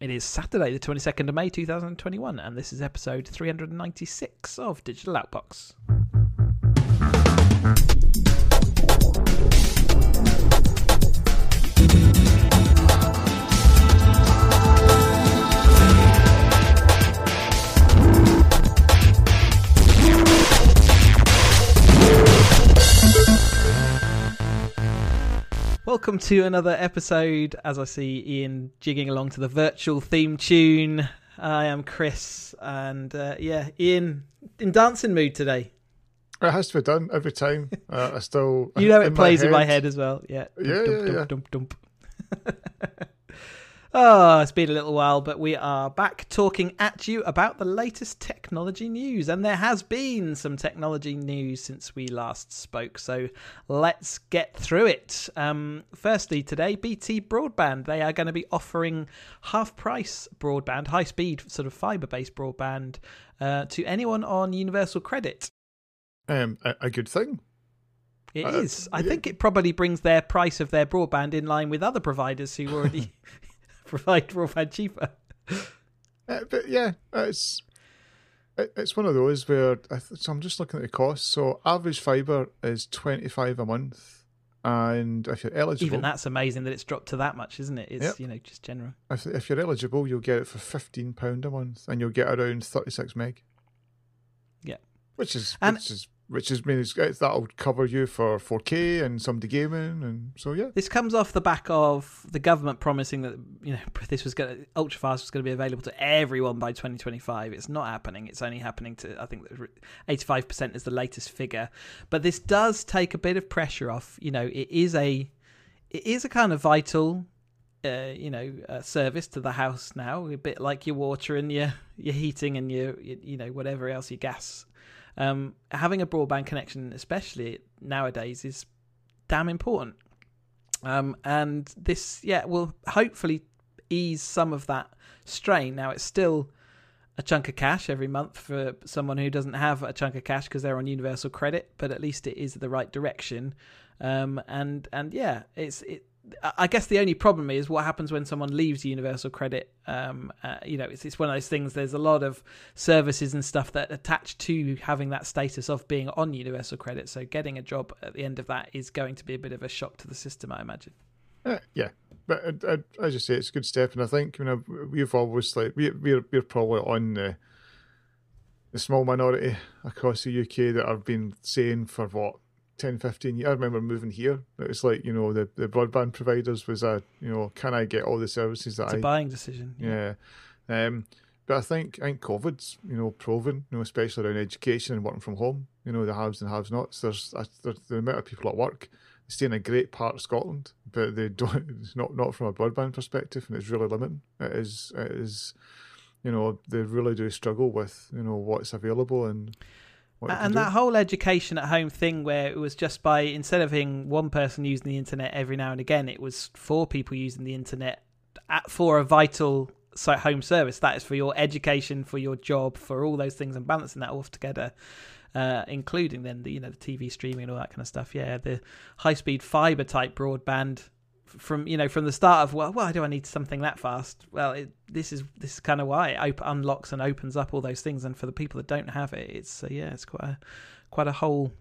It is Saturday, the 22nd of May 2021, and this is episode 396 of Digital Outbox. Welcome to another episode. As I see Ian jigging along to the virtual theme tune, I am Chris, and uh, yeah, Ian in dancing mood today. It has to be done every time. Uh, I still, You know, it in plays my in my head as well. Yeah, Yeah, Dump, yeah, dump, dump, dump, dump. Oh, it's been a little while, but we are back talking at you about the latest technology news. And there has been some technology news since we last spoke. So let's get through it. Um, firstly, today, BT Broadband, they are going to be offering half price broadband, high speed, sort of fiber based broadband uh, to anyone on Universal Credit. Um, a, a good thing. It Uh, is. I yeah. think it probably brings their price of their broadband in line with other providers who already provide broadband cheaper. Uh, but yeah, it's it, it's one of those where I th- so I'm just looking at the cost. So average fiber is twenty five a month, and if you're eligible, Even that's amazing that it's dropped to that much, isn't it? It's Yep. you know just general. if, if you're eligible, you'll get it for fifteen pound a month, and you'll get around thirty six meg. Yeah. which is And- which is which is means it's- that'll cover you for four K and somebody gaming, and so yeah. This comes off the back of the government promising that you know this was going to ultrafast was going to be available to everyone by 2025. It's not happening. It's only happening to I think 85 percent is the latest figure. But this does take a bit of pressure off. You know, it is a it is a kind of vital. Uh, you know, uh, service to the house now, a bit like your water and your your heating and your, your you know whatever else your gas. Um, having a broadband connection, especially nowadays, is damn important. Um, and this, yeah, will hopefully ease some of that strain. Now, it's still a chunk of cash every month for someone who doesn't have a chunk of cash because they're on universal credit, but at least it is the right direction. Um, and and yeah, it's it. I guess the only problem is what happens when someone leaves universal credit. Um, uh, you know, it's it's one of those things. There's a lot of services and stuff that attach to having that status of being on universal credit. So getting a job at the end of that is going to be a bit of a shock to the system, I imagine. Uh, yeah, but uh, uh, as you say, it's a good step, and I think you know we've obviously we we're we're probably on the the small minority across the UK that have been saying for what 10, 15 years. I remember moving here. It was like you know the the broadband providers was a you know can I get all the services that I It's a buying decision. yeah. Um, but I think I think COVID's you know proven you know especially around education and working from home. You know the haves and haves nots. There's, there's the amount of people at work they stay in a great part of Scotland, but they don't. It's not not from a broadband perspective, and it's really limiting. It is it is. You know they really do struggle with you know what's available and and do. that whole education at home thing where it was just by instead of being one person using the internet every now and again it was four people using the internet at, for a vital so home service that is for your education for your job for all those things and balancing that all together uh, including then the you know the tv streaming and all that kind of stuff yeah the high speed fiber type broadband from you know from the start of well why do i need something that fast well it, this is this is kind of why it op- unlocks and opens up all those things and for the people that don't have it it's uh, yeah it's quite a quite a whole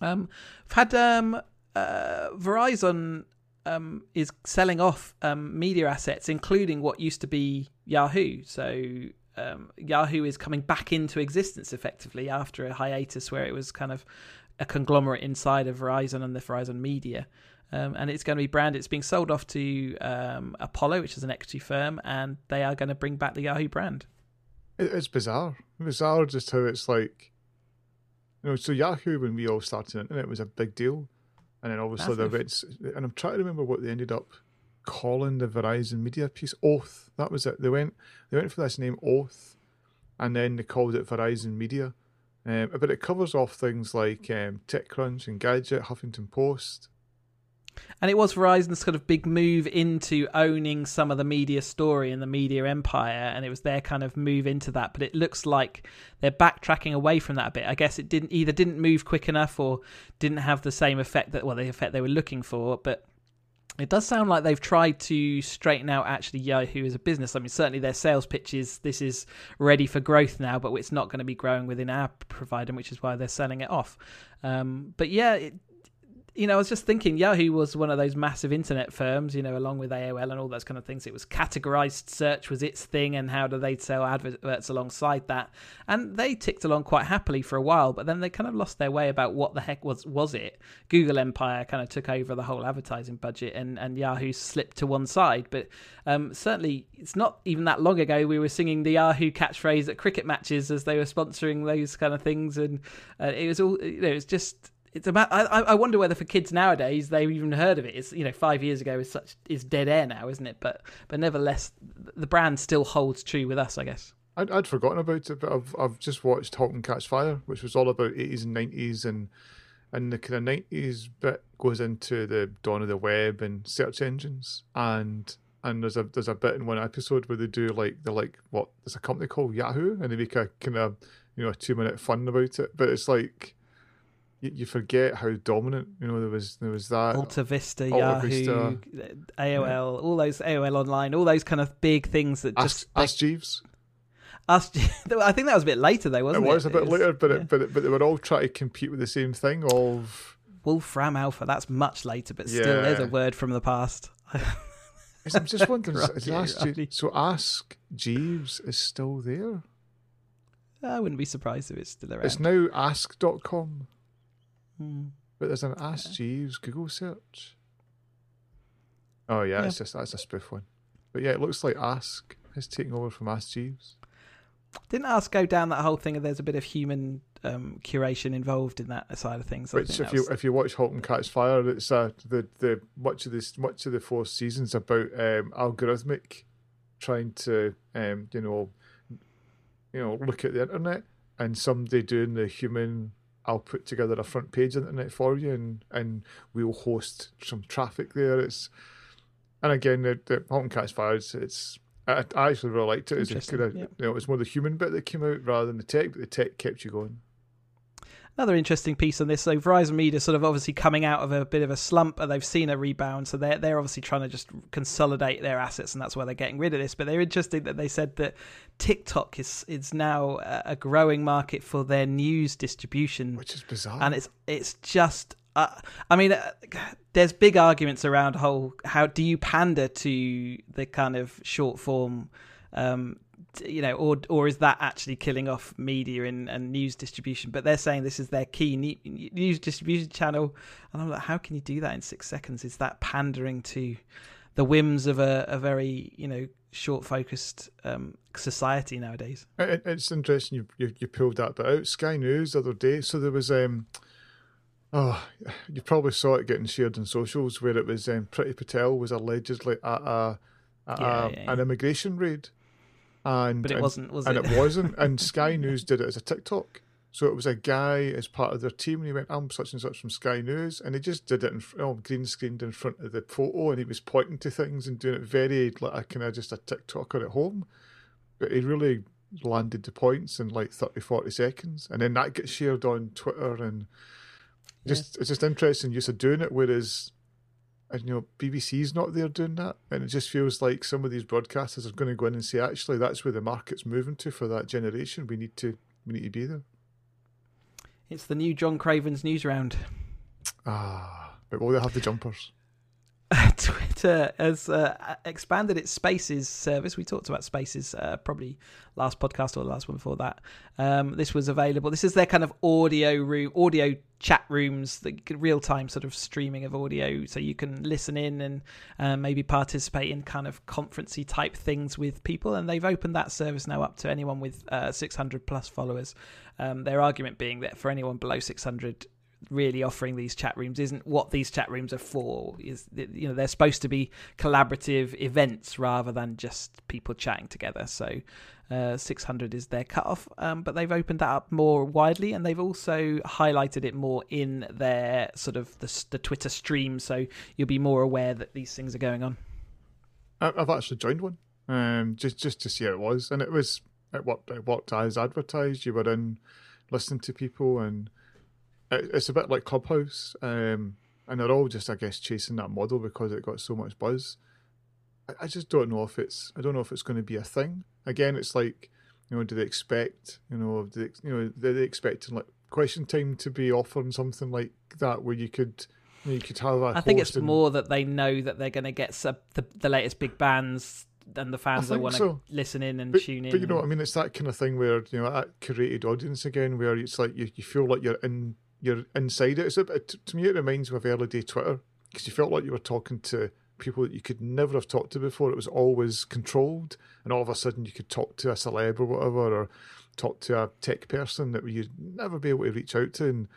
um i've had um uh verizon um is selling off um media assets including what used to be yahoo so um, Yahoo is coming back into existence effectively after a hiatus where it was kind of a conglomerate inside of Verizon and the Verizon Media. Um, and it's going to be branded. It's being sold off to um, Apollo, which is an equity firm, and they are going to bring back the Yahoo brand. It's bizarre. Bizarre just how it's like, you know, so Yahoo when we all started internet it was a big deal, and then obviously the events. And I'm trying to remember what they ended up calling the Verizon media piece. Oath. That was it. They went. They went for this name Oath, and then they called it Verizon Media. Um, but it covers off things like um, TechCrunch Engadget, Huffington Post. And it was Verizon's kind of big move into owning some of the media story and the media empire, and it was their kind of move into that. But it looks like they're backtracking away from that a bit. I guess it didn't either didn't move quick enough or didn't have the same effect that well the effect they were looking for. But It does sound like they've tried to straighten out actually Yahoo as a business. I mean, certainly their sales pitches, this is ready for growth now, but it's not going to be growing within our provider, which is why they're selling it off. Um, but yeah, it, you know, I was just thinking Yahoo was one of those massive internet firms, you know, along with AOL and all those kind of things. It was categorized search was its thing, and how do they sell adverts alongside that? And they ticked along quite happily for a while, but then they kind of lost their way about what the heck was was it. Google Empire kind of took over the whole advertising budget, and and Yahoo slipped to one side. But um, certainly, it's not even that long ago we were singing the Yahoo catchphrase at cricket matches as they were sponsoring those kind of things, and uh, it was all you know, it was just it's about. I, I wonder whether for kids nowadays they've even heard of it. It's you know five years ago is such is dead air now, isn't it? But but nevertheless, the brand still holds true with us, I guess. I'd, I'd forgotten about it, but I've I've just watched *Halt and Catch Fire*, which was all about eighties and nineties, and and the kind of nineties bit goes into the dawn of the web and search engines, and and there's a there's a bit in one episode where they do like they're like what there's a company called Yahoo, and they make a kind of you know a two minute fun about it, but it's like you, you forget how dominant. You know, there was there was that Alta Vista, Alta Yahoo, Vista. AOL, yeah. all those AOL Online, all those kind of big things that just Ask, Ask Jeeves. Ask, I think that was a bit later though, wasn't it? It was a bit later, but yeah. it, but it, but they were all trying to compete with the same thing of Wolfram Alpha. That's much later, but still, yeah. there's a word from the past. I'm just wondering. ask so Ask Jeeves is still there. I wouldn't be surprised if it's still around. It's now ask.com. Hmm. But there's an Ask Jeeves Google search. Oh yeah, yeah, it's just that's a spoof one. But yeah, it looks like Ask is taking over from Ask Jeeves. Didn't Ask go down that whole thing of there's a bit of human um, curation involved in that side of things? Which, if you was... if you watch *Halt and Catch Fire*, it's uh, the the much of this much of the fourth season's about um, algorithmic trying to um, you know you know look at the internet and somebody doing the human I'll put together a front page internet for you, and and we'll host some traffic there. It's and again the the Halt and Catch Fire. It's, it's I, I, actually really liked it. It's, kind of, you know, it was more the human bit that came out rather than the tech, but the tech kept you going another interesting piece on this. So Verizon Media sort of obviously coming out of a bit of a slump, and they've seen a rebound. So they're they're obviously trying to just consolidate their assets, and that's why they're getting rid of this. But they're interesting that they said that TikTok is is now a growing market for their news distribution, which is bizarre, and it's it's just. Uh, I mean, uh, there's big arguments around whole how do you pander to the kind of short form um, you know, or or is that actually killing off media and, and news distribution? But they're saying this is their key news distribution channel, and I'm like, how can you do that in six seconds? Is that pandering to the whims of a, a very you know short focused um, society nowadays? It, it's interesting you, you, you pulled that bit out. Sky News the other day, so there was um. Oh, you probably saw it getting shared on socials where it was um, Priti Patel was allegedly at a, at yeah, a yeah, yeah. an immigration raid and but it and, wasn't, was and it? it wasn't. And Sky News did it as a TikTok. So it was a guy as part of their team, and he went, "I'm such and such from Sky News," and he just did it in oh, green screened in front of the photo, and he was pointing to things and doing it very like a kind of just a TikToker at home. But he really landed the points in like 30, 40 seconds, and then that gets shared on Twitter, and just yeah. it's just interesting use of doing it. Whereas and you know BBC's not there doing that, and it just feels like some of these broadcasters are going to go in and say, actually, that's where the market's moving to for that generation. We need to we need to be there. It's the new John Craven's news round. Ah, but will they have the jumpers? Twitter has uh, expanded its Spaces service. We talked about Spaces uh, probably last podcast or the last one before that. Um, this was available. This is their kind of audio room, audio chat rooms, the real time sort of streaming of audio, so you can listen in and uh, maybe participate in kind of conferencey type things with people. And they've opened that service now up to anyone with uh, 600 plus followers. Um, their argument being that for anyone below 600 really offering these chat rooms isn't what these chat rooms are for. Is you know they're supposed to be collaborative events rather than just people chatting together. So uh, 600 is their cutoff um, but they've opened that up more widely and they've also highlighted it more in their sort of the, the twitter stream. So you'll be more aware that these things are going on. I've actually joined one um, just just to see how it was. And it was it worked, it worked as advertised. You were in listening to people and it's a bit like Clubhouse. Um, and they're all just, I guess, chasing that model because it got so much buzz. I, I just don't know if it's, I don't know if it's going to be a thing. Again, it's like, you know, do they expect, you know, do they, you know, do they expecting like question time to be offering something like that where you could, you, know, you could have a I think it's and, more that they know that they're going to get sub, the, the latest big bands and the fans that want to so. listen in and but, tune in. But you know, I mean, it's that kind of thing where you know, that curated audience again, where it's like you, you feel like you're in you're inside it. It's a, bit, to me, it reminds me of early day Twitter because you felt like you were talking to people that you could never have talked to before. It was always controlled, and all of a sudden you could talk to a celeb or whatever, or talk to a tech person that you'd never be able to reach out to. And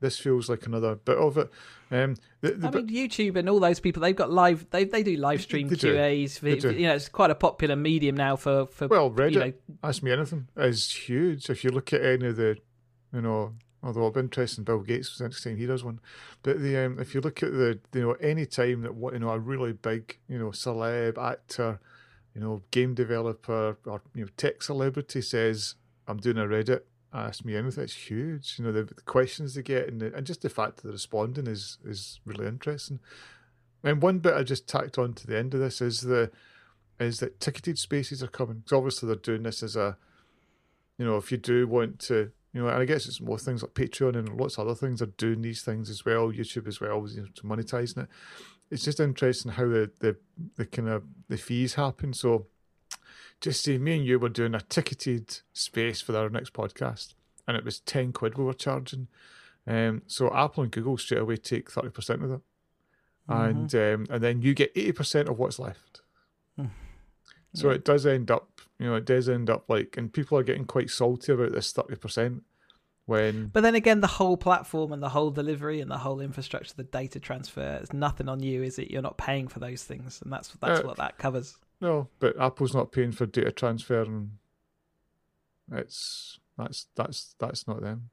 this feels like another bit of it. Um, the, the, I mean, YouTube and all those people, they've got live, they they do live stream QAs. For, you know, it's quite a popular medium now for, for well, Reddit. You know, ask me anything is huge. If you look at any of the, you know, although it'll be interesting, Bill Gates was next time he does one. But the um, if you look at the, you know, any time that what you know a really big, you know, celeb actor, you know, game developer or you know, tech celebrity says, "I'm doing a Reddit." ask me anything. It's huge. You know, the, the questions they get and, the, and just the fact that they're responding is is really interesting. And one bit I just tacked on to the end of this is the is that ticketed spaces are coming. Because obviously they're doing this as a, you know, if you do want to, you know, and I guess it's more things like Patreon and lots of other things are doing these things as well, YouTube as well, you know, to monetizing it. It's just interesting how the the the kind of the fees happen. So just say me and you were doing a ticketed space for our next podcast, and it was ten quid we were charging. Um, so Apple and Google straight away take thirty percent of it, mm-hmm. and um, and then you get eighty percent of what's left. Mm. So yeah. it does end up, you know, it does end up like, and people are getting quite salty about this thirty percent. When, but then again, the whole platform and the whole delivery and the whole infrastructure, the data transfer, it's nothing on you, is it? You're not paying for those things, and that's that's uh, what that covers. No, but Apple's not paying for data transfer, and it's that's that's that's not them.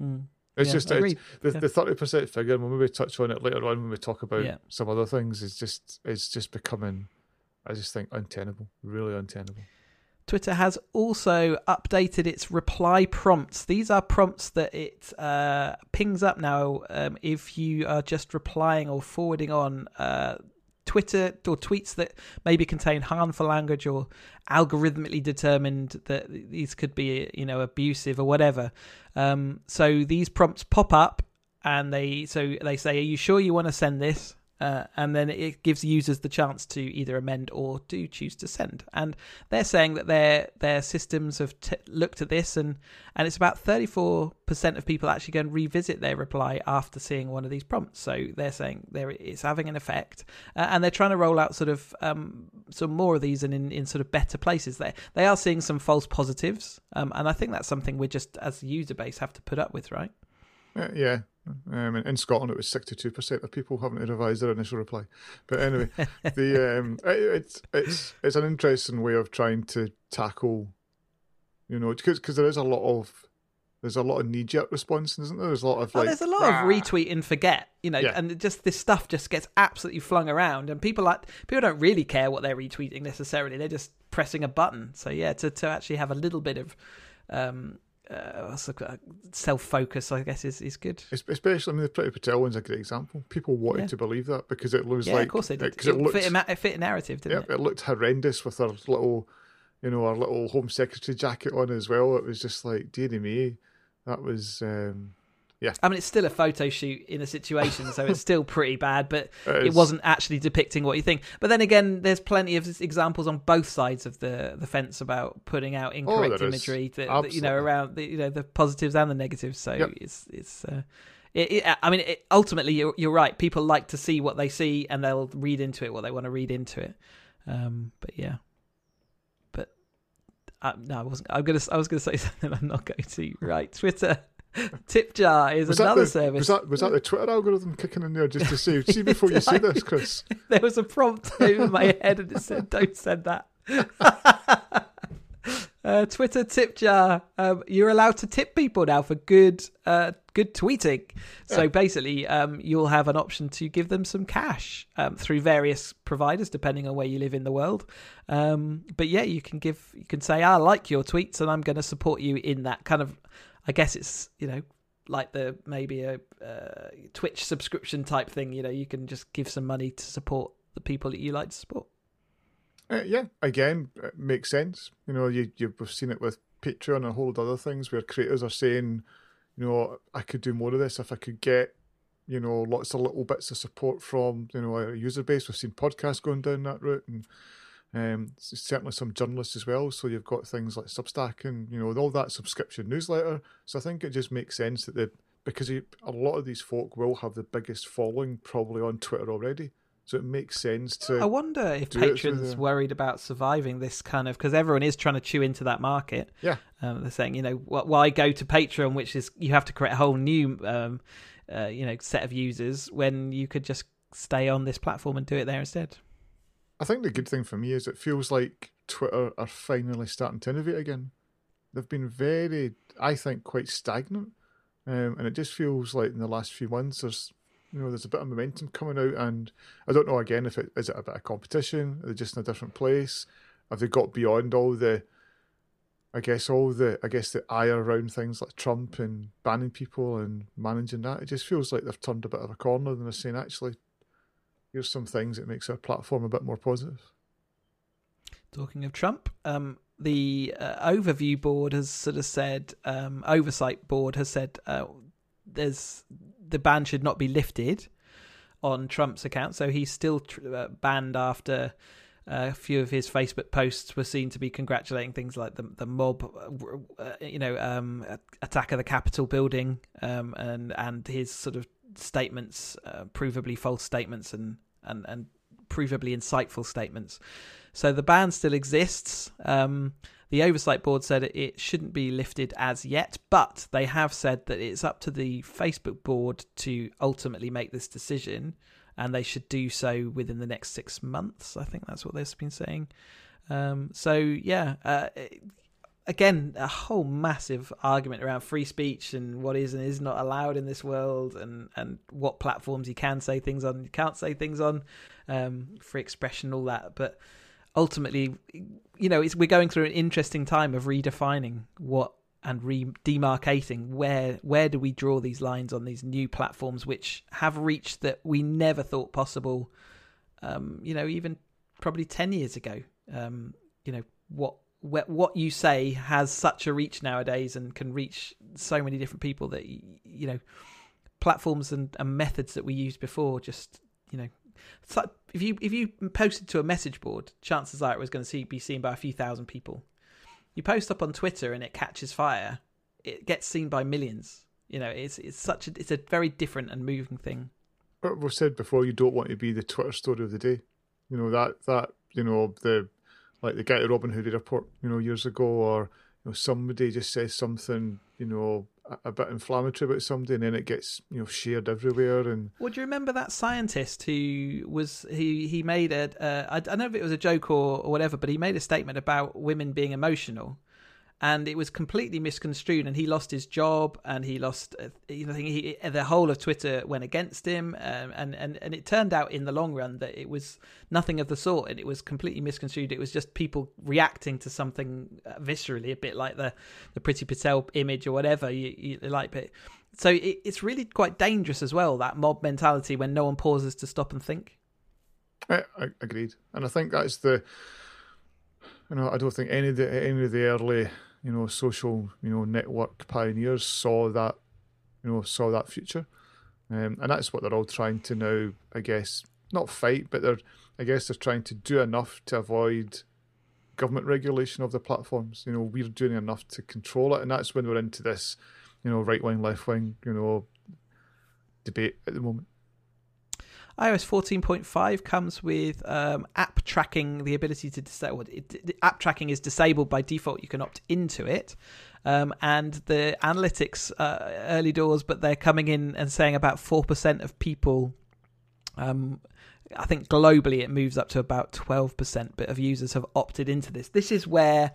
Mm. It's yeah, just it's, the the thirty percent figure. We'll maybe touch on it later on when we talk about yeah. some other things. Is just it's just becoming, I just think untenable, really untenable. Twitter has also updated its reply prompts. These are prompts that it uh, pings up now um, if you are just replying or forwarding on uh, Twitter or tweets that maybe contain harmful language or algorithmically determined that these could be, you know, abusive or whatever. Um, so these prompts pop up and they so they say, "Are you sure you want to send this?" Uh, and then it gives users the chance to either amend or do choose to send. And they're saying that their their systems have t- looked at this, and and it's about thirty four percent of people actually go and revisit their reply after seeing one of these prompts. So they're saying there it's having an effect, uh, and they're trying to roll out sort of um, some more of these and in, in sort of better places. There they are seeing some false positives, um, and I think that's something we just as user base have to put up with, right? Uh, yeah, um, in, Scotland, it was sixty-two percent of people having to revise their initial reply. But anyway, the um, it, it's it's it's an interesting way of trying to tackle, you know, because because there is a lot of there's a lot of knee-jerk response, isn't there? There's a lot of like, oh, there's a lot Rah! of retweet and forget, you know, yeah. and just this stuff just gets absolutely flung around, and people like people don't really care what they're retweeting necessarily; they're just pressing a button. So yeah, to to actually have a little bit of um, uh, self focus, I guess, is, is good. Especially, I mean, the Priti Patel one's a great example. People wanted yeah. to believe that because it was yeah, like, of course they did. It, it, looked, fit a, it fit a narrative, didn't yeah, it? It looked horrendous with her little, you know, her little Home Secretary jacket on as well. It was just like, dearie me, that was. Um, yeah. I mean, it's still a photo shoot in a situation, so it's still pretty bad, but it, it, wasn't actually depicting what you think. But then again, there's plenty of examples on both sides of the, the fence about putting out oh, incorrect oh, imagery that, that, you know around the, you know the positives and the negatives. So yep. it's it's. Uh, it, it, I mean, it, ultimately, you're, you're right. People like to see what they see, and they'll read into it what they want to read into it. Um, but yeah, but uh, no, I wasn't. I'm gonna. I was gonna say something. I'm not going to. Right, Twitter TipJar is was another the, service. Was that was that the Twitter algorithm kicking in there just to see see before you see this, Chris? there was a prompt over my head and it said, "Don't send that." uh, Twitter TipJar. Um, you're allowed to tip people now for good uh, good tweeting. So basically, um, you'll have an option to give them some cash um, through various providers, depending on where you live in the world. Um, but yeah, you can give, you can say, "I like your tweets, and I'm going to support you in that kind of I guess it's you know like the maybe a uh, Twitch subscription type thing. You know, you can just give some money to support the people that you like to support. Uh, yeah, again, it makes sense. You know, you you've seen it with Patreon and a whole lot of other things where creators are saying, you know, I could do more of this if I could get, you know, lots of little bits of support from, you know, a user base. We've seen podcasts going down that route and um, certainly some journalists as well. So you've got things like Substack and, you know, all that subscription newsletter. So I think it just makes sense that the, because a lot of these folk will have the biggest following probably on Twitter already. So it makes sense to. I wonder if patrons the... worried about surviving this kind of because everyone is trying to chew into that market. Yeah, um, they're saying you know why go to Patreon, which is you have to create a whole new um, uh, you know set of users when you could just stay on this platform and do it there instead. I think the good thing for me is it feels like Twitter are finally starting to innovate again. They've been very, I think, quite stagnant, um, and it just feels like in the last few months there's you know, there's a bit of momentum coming out, and I don't know again if it is it a bit of competition. Are they just in a different place? Have they got beyond all the, I guess all the I guess the ire around things like Trump and banning people and managing that? It just feels like they've turned a bit of a corner and they're saying actually, here's some things that makes our platform a bit more positive. Talking of Trump, um, the uh, overview board has sort of said, um, oversight board has said, uh, there's the ban should not be lifted on Trump's account. So he's still tr- uh, banned after uh, a few of his Facebook posts were seen to be congratulating things like the the mob, uh, uh you know, um, attack of the Capitol building, um, and and his sort of statements, uh, provably false statements, and and and provably inciteful statements. So the ban still exists. Um, the oversight board said it shouldn't be lifted as yet, but they have said that it's up to the Facebook board to ultimately make this decision, and they should do so within the next six months. I think that's what they've been saying. Um, so yeah, uh, again, a whole massive argument around free speech and what is and is not allowed in this world, and and what platforms you can say things on, you can't say things on, um, free expression, all that, but ultimately, you know, we're going through an interesting time of redefining what and re- demarcating where where do we draw these lines on these new platforms which have reached that we never thought possible. Um, you know, even probably ten years ago. Um, you know what what you say has such a reach nowadays and can reach so many different people that you know platforms and, and methods that we used before just you know like if you if you posted to a message board, chances are it was going to see, be seen by a few thousand people. You post up on Twitter and it catches fire, it gets seen by millions. You know, it's it's such a it's a very different and moving thing. We've said before, you don't want to be the Twitter story of the day. You know that that you know the like the guy at Robin Hood Airport, you know, years ago, or you know somebody just says something, you know, a bit inflammatory about somebody and then it gets you know shared everywhere and well you remember that scientist who was he he made a uh, I don't know if it was a joke or, or whatever but he made a statement about women being emotional and it was completely misconstrued and he lost his job and he lost uh, you know he, the whole of twitter went against him um, and and and it turned out in the long run that it was nothing of the sort and it was completely misconstrued. It was just people reacting to something uh, viscerally a bit like the the Priti Patel image or whatever you, you like but so it, it's really quite dangerous as well that mob mentality when no one pauses to stop and think. I, I agreed and i think that's the you know i don't think any of the any of the early you know, social, you know, network pioneers saw that, you know, saw that future. Um, and that's what they're all trying to now, I guess, not fight, but they're, I guess, they're trying to do enough to avoid government regulation of the platforms. You know, we're doing enough to control it, and that's when we're into this, you know, right wing, left wing, you know, debate at the moment iOS 14.5 comes with um, app tracking, the ability to disable. It, app tracking is disabled by default. You can opt into it. Um, and the analytics uh, early doors, but they're coming in and saying about 4% of people. Um, I think globally it moves up to about 12%, but of users have opted into this. This is where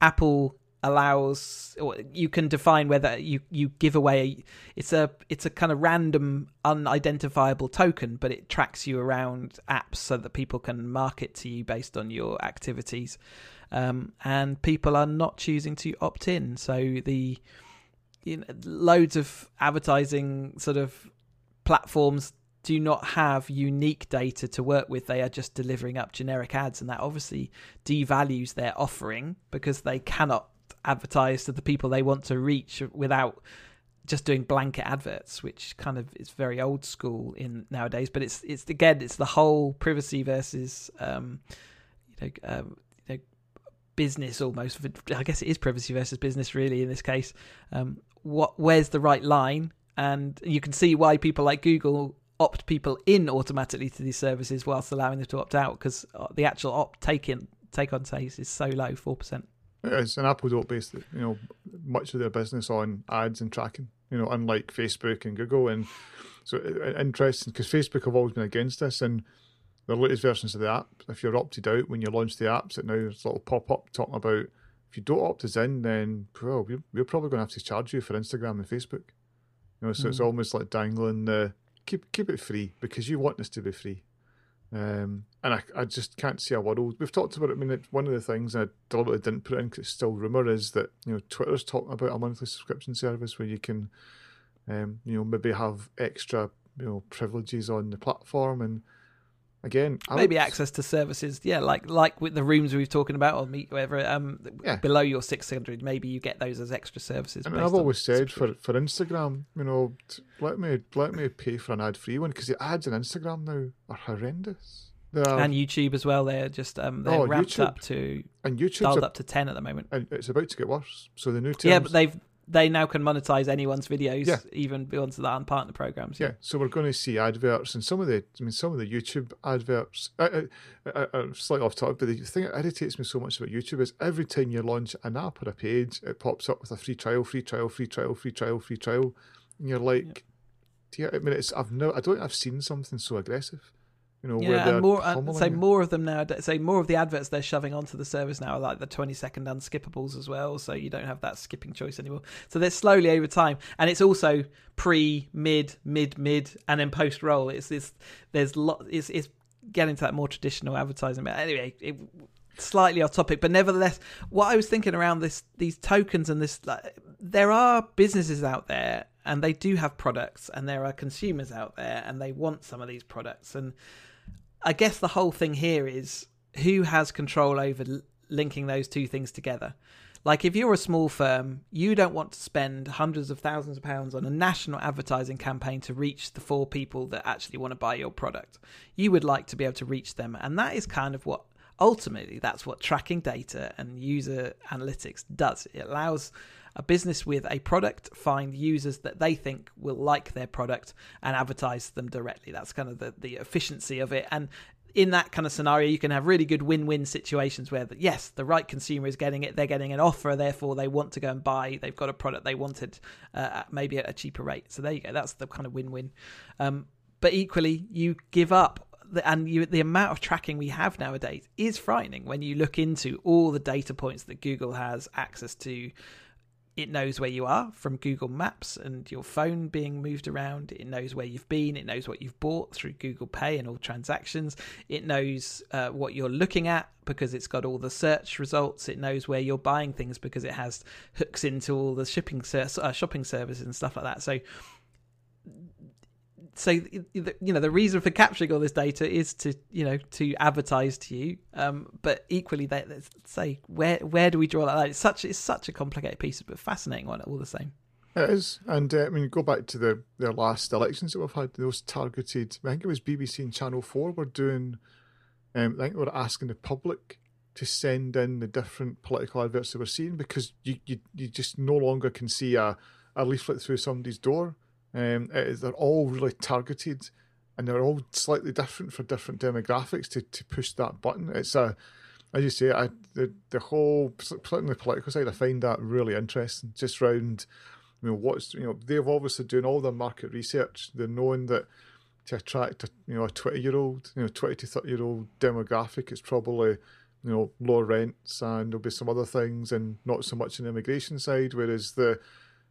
Apple allows you can define whether you you give away it's a it's a kind of random unidentifiable token but it tracks you around apps so that people can market to you based on your activities um, and people are not choosing to opt in so the you know, loads of advertising sort of platforms do not have unique data to work with. They are just delivering up generic ads, and that obviously devalues their offering because they cannot advertise to the people they want to reach without just doing blanket adverts, which kind of is very old school in nowadays. But it's it's again it's the whole privacy versus um, you know, um, business almost. I guess it is privacy versus business really in this case. Um, what where's the right line? And you can see why people like Google opt people in automatically to these services whilst allowing them to opt out because uh, the actual opt take take on take is so low, four percent. It is, an Apple don't base you know much of their business on ads and tracking. You know, unlike Facebook and Google, and so interesting because Facebook have always been against this, and the latest versions of the app, if you're opted out when you launch the apps, it now there's a little pop up talking about if you don't opt us in, then well, we're, we're probably going to have to charge you for Instagram and Facebook. You know, so mm. it's almost like dangling the keep keep it free because you want this to be free. Um, and I, I just can't see a world. We've talked about it. I mean, one of the things I deliberately didn't put in because it's still rumor is that you know Twitter's talking about a monthly subscription service where you can, um, you know, maybe have extra you know privileges on the platform and again maybe access to services yeah like like with the rooms we have talking about or meet whatever um yeah. below your 600 maybe you get those as extra services and i've always said for for instagram you know let me let me pay for an ad free one because the ads on instagram now are horrendous are, and YouTube as well. They're just um, they're oh, ramped YouTube, up to and YouTube dialed up to ten at the moment. And it's about to get worse. So the new terms, yeah, but they've they now can monetize anyone's videos, yeah. even ones that aren't partner programs. Yeah. yeah. so we're going to see adverts, and some of the, I mean, some of the YouTube adverts. I, I, I, slightly off topic, but the thing that irritates me so much about YouTube is every time you launch an app or a page, it pops up with a free trial, free trial, free trial, free trial, free trial, and you're like, yeah. I mean, it's I've no, I don't, I've seen something so aggressive. You know, yeah, and more. Uh, say more of them now. Say more of the adverts they're shoving onto the service now are like the twenty second unskippables as well. So you don't have that skipping choice anymore. So they're slowly over time, and it's also pre, mid, mid, mid, and then post roll. It's this. There's lot. It's it's getting to that more traditional advertising. But anyway, it, slightly off topic, but nevertheless, what I was thinking around this, these tokens and this, like, there are businesses out there and they do have products, and there are consumers out there and they want some of these products, and I guess the whole thing here is who has control over linking those two things together. Like if you're a small firm, you don't want to spend hundreds of thousands of pounds on a national advertising campaign to reach the four people that actually want to buy your product. You would like to be able to reach them, and that is kind of what ultimately that's what tracking data and user analytics does. It allows a business with a product find users that they think will like their product and advertise them directly. That's kind of the, the efficiency of it. And in that kind of scenario, you can have really good win-win situations where, yes, the right consumer is getting it, they're getting an offer, therefore they want to go and buy. They've got a product they wanted, uh, maybe at a cheaper rate. So there you go. That's the kind of win-win. Um, but equally, you give up. And you, the amount of tracking we have nowadays is frightening when you look into all the data points that Google has access to it knows where you are from Google Maps and your phone being moved around. It knows where you've been. It knows what you've bought through Google Pay and all transactions. It knows uh, what you're looking at because it's got all the search results. It knows where you're buying things because it has hooks into all the shipping ser- uh, shopping services and stuff like that. So so you know the reason for capturing all this data is to you know to advertise to you. Um, but equally they, say where where do we draw that line? It's such it's such a complicated piece but fascinating one all the same. It is. And uh, i mean go back to the their last elections that we've had those targeted i think it was bbc and channel 4 were doing um, i think they were asking the public to send in the different political adverts they were seeing because you, you, you just no longer can see a, a leaflet through somebody's door um, they're all really targeted, and they're all slightly different for different demographics to, to push that button. It's a, as you say, I, the the whole particularly the political side, I find that really interesting. Just round, you know, what's you know they've obviously doing all their market research. They're knowing that to attract a, you know a twenty year old, you know twenty to thirty year old demographic, it's probably you know lower rents and there'll be some other things and not so much the immigration side. Whereas the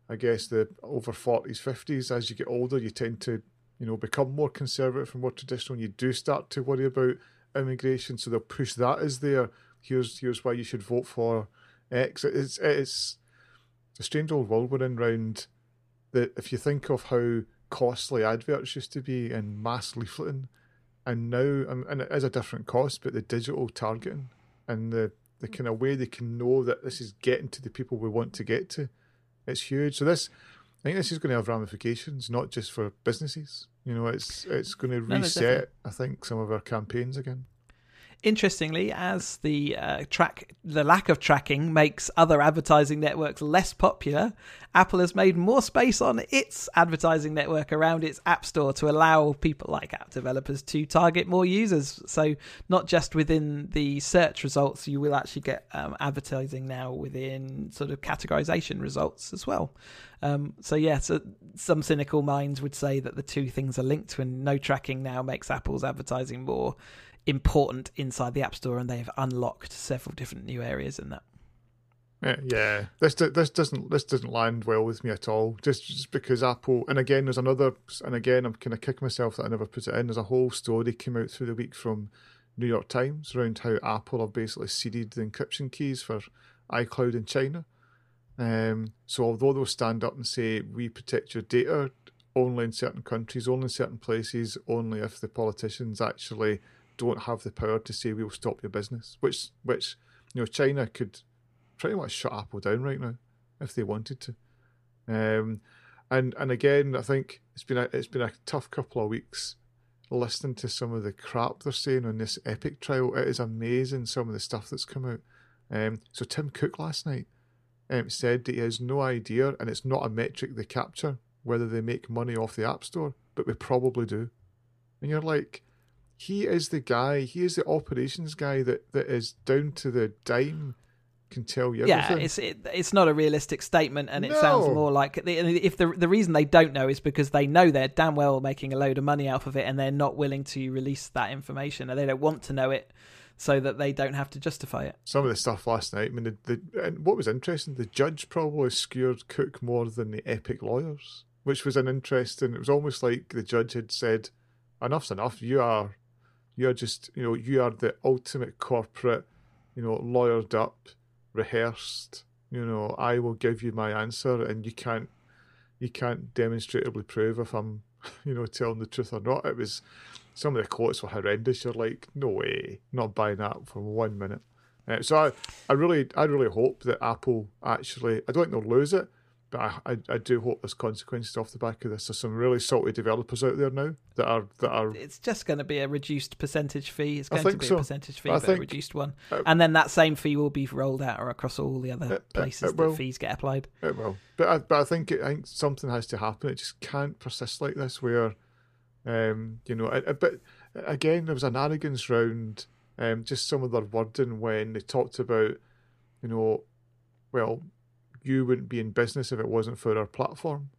I guess the over forties, fifties, as you get older, you tend to, you know, become more conservative and more traditional. And you do start to worry about immigration, so they'll push that as their here's here's why you should vote for X. It's it's a strange old world we're in round that if you think of how costly adverts used to be and mass leafleting, and now um, and it is a different cost, but the digital targeting and the the kind of way they can know that this is getting to the people we want to get to, it's huge. So this, I think this is going to have ramifications, not just for businesses. You know, it's it's going to reset. I think some of our campaigns again. Interestingly, as the uh, track, the lack of tracking makes other advertising networks less popular, Apple has made more space on its advertising network around its App Store to allow people like app developers to target more users. So, not just within the search results, you will actually get um, advertising now within sort of categorization results as well. Um, so, yeah, so some cynical minds would say that the two things are linked, and no tracking now makes Apple's advertising more important inside the App Store, and they've unlocked several different new areas in that. Yeah, yeah. This this doesn't this doesn't land well with me at all. Just, just because Apple, and again, there's another, and again, I'm kind of kicking myself that I never put it in. There's a whole story came out through the week from New York Times around how Apple have basically ceded the encryption keys for iCloud in China. Um, so although they'll stand up and say we protect your data only in certain countries, only in certain places, only if the politicians actually don't have the power to say we'll stop your business, which which you know China could pretty much shut Apple down right now if they wanted to. Um, and and again, I think it's been a it's been a tough couple of weeks listening to some of the crap they're saying on this Epic trial. It is amazing some of the stuff that's come out. Um, so Tim Cook last night um, said that he has no idea, and it's not a metric they capture whether they make money off the App Store, but we probably do. And you're like, he is the guy. He is the operations guy that, that is down to the dime. Can tell you. Everything. Yeah, it's it, it's not a realistic statement, and it no. sounds more like if the the reason they don't know is because they know they're damn well making a load of money out of it, and they're not willing to release that information, and they don't want to know it so that they don't have to justify it. Some of the stuff last night, I mean, the, the and what was interesting, the judge probably skewered Cook more than the Epic lawyers, which was an interesting. It was almost like the judge had said, "Enough's enough. You are you're just, you know, you are the ultimate corporate, you know, lawyered up, rehearsed. You know, I will give you my answer, and you can't, you can't demonstrably prove if I'm, you know, telling the truth or not. It was some of the quotes were horrendous. You're like, no way, not buying that for one minute. Uh, so I, I really, I really hope that Apple actually, I don't think they'll lose it, I, I, I, do hope there's consequences off the back of this. There's some really salty developers out there now that are that are. It's just going to be a reduced percentage fee. It's going to be so. a percentage fee, but think, a reduced one, uh, and then that same fee will be rolled out or across all the other it, places it, that fees get applied. It will, but I, but I think it, I think something has to happen. It just can't persist like this, where, um, you know, but again, there was an arrogance round, um, just some of their wording when they talked about, you know, well, you wouldn't be in business if it wasn't for our platform.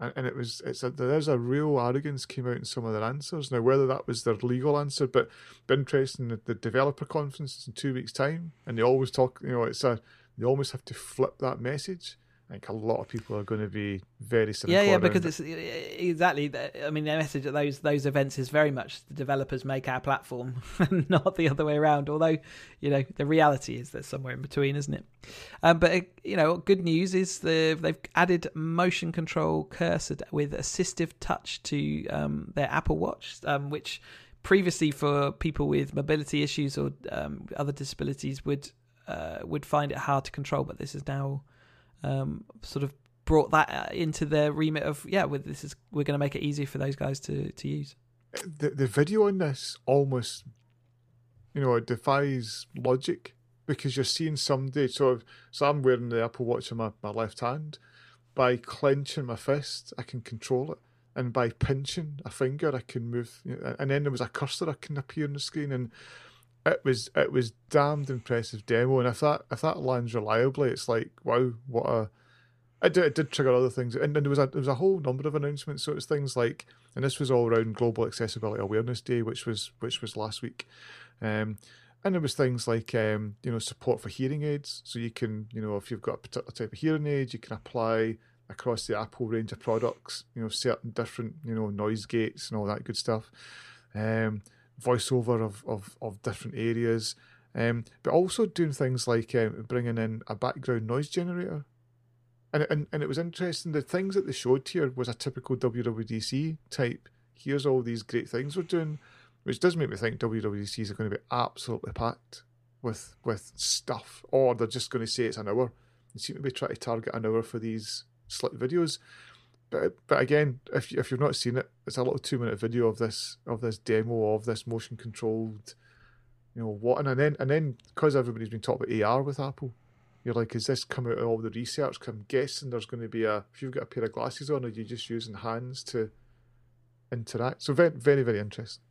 And, and it was it's a, there's a real arrogance came out in some of their answers. Now whether that was their legal answer, but, but interesting the developer conference is in two weeks' time, and they always talk. You know, it's a they almost have to flip that message. I think a lot of people are going to be very yeah, yeah, because it's exactly. I mean, the message at those those events is very much the developers make our platform, and not the other way around. Although, you know, the reality is there's somewhere in between, isn't it? Um, but you know, good news is the, they've added motion control cursor with assistive touch to um, their Apple Watch, um, which previously for people with mobility issues or um, other disabilities would uh, would find it hard to control. But this is now um, sort of brought that uh, into the remit of yeah, with this is we're going to make it easy for those guys to to use. The the video on this almost, you know, defies logic because you're seeing somebody. So so I'm wearing the Apple Watch on my, my left hand. By clenching my fist, I can control it, and by pinching a finger, I can move. And then there was a cursor that can appear on the screen, and it was it was damned impressive demo, and if that if that lands reliably, it's like wow, what a it did, it did trigger other things, and, and there was a there was a whole number of announcements. So it's things like, and this was all around Global Accessibility Awareness Day, which was which was last week, um, and there was things like um, you know support for hearing aids. So you can you know if you've got a particular type of hearing aid, you can apply across the Apple range of products. You know certain different you know noise gates and all that good stuff. Um, voiceover of, of, of different areas, um, but also doing things like um, bringing in a background noise generator. and, and and it was interesting. The things that they showed here was a typical WWDC type. Here's all these great things we're doing, which does make me think WWDCs are going to be absolutely packed with with stuff, or they're just going to say it's an hour. They seem to be trying to target an hour for these slick videos. But but again, if if you've not seen it, it's a little two minute video of this of this demo of this motion controlled, you know what, and then and then because everybody's been talking about AR with Apple, you're like, is this come out of all the research? I'm guessing there's going to be a if you've got a pair of glasses on, are you just using hands to interact? So very very very interesting.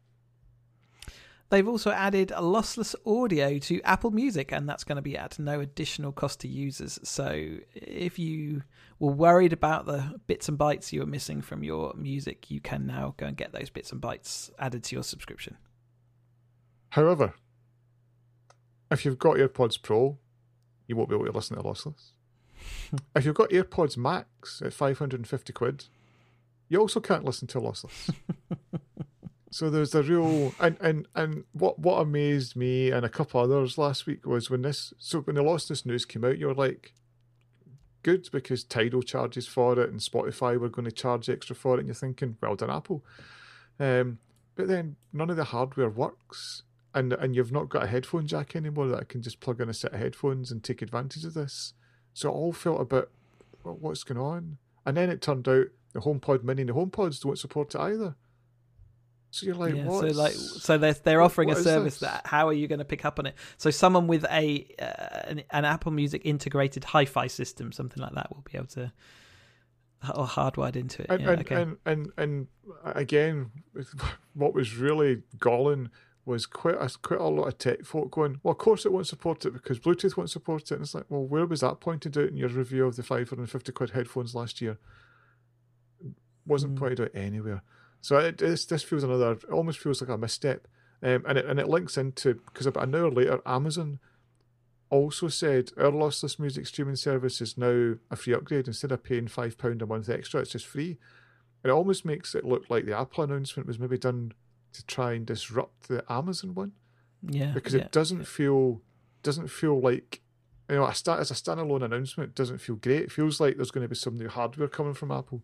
They've also added a lossless audio to Apple Music, and that's going to be at no additional cost to users. So, if you were worried about the bits and bytes you were missing from your music, you can now go and get those bits and bytes added to your subscription. However, if you've got AirPods Pro, you won't be able to listen to lossless. if you've got AirPods Max at 550 quid, you also can't listen to lossless. So there's a real and, and and what what amazed me and a couple others last week was when this so when the lossless news came out, you were like, good because Tidal charges for it and Spotify were going to charge extra for it, and you're thinking, well done, Apple. Um, but then none of the hardware works, and and you've not got a headphone jack anymore that I can just plug in a set of headphones and take advantage of this. So it all felt a bit, well, what's going on? And then it turned out the HomePod Mini and the HomePods don't support it either. So you're like, yeah, so like, so they're they're offering a service that how are you going to pick up on it? So someone with a uh, an, an, Apple Music integrated hi-fi system, something like that, will be able to or hardwired into it. And yeah, and, okay. and, and and again, what was really galling was quite a quite a lot of tech folk going, well, of course it won't support it because Bluetooth won't support it. And it's like, well, where was that pointed out in your review of the 550 quid headphones last year? Wasn't mm. pointed out anywhere. So it, this this feels another. It almost feels like a misstep, um, and it and it links into because about an hour later, Amazon also said our lossless music streaming service is now a free upgrade instead of paying five pound a month extra. It's just free. And it almost makes it look like the Apple announcement was maybe done to try and disrupt the Amazon one. Yeah, because yeah. it doesn't feel doesn't feel like you know a start as a standalone announcement. It doesn't feel great. It feels like there's going to be some new hardware coming from Apple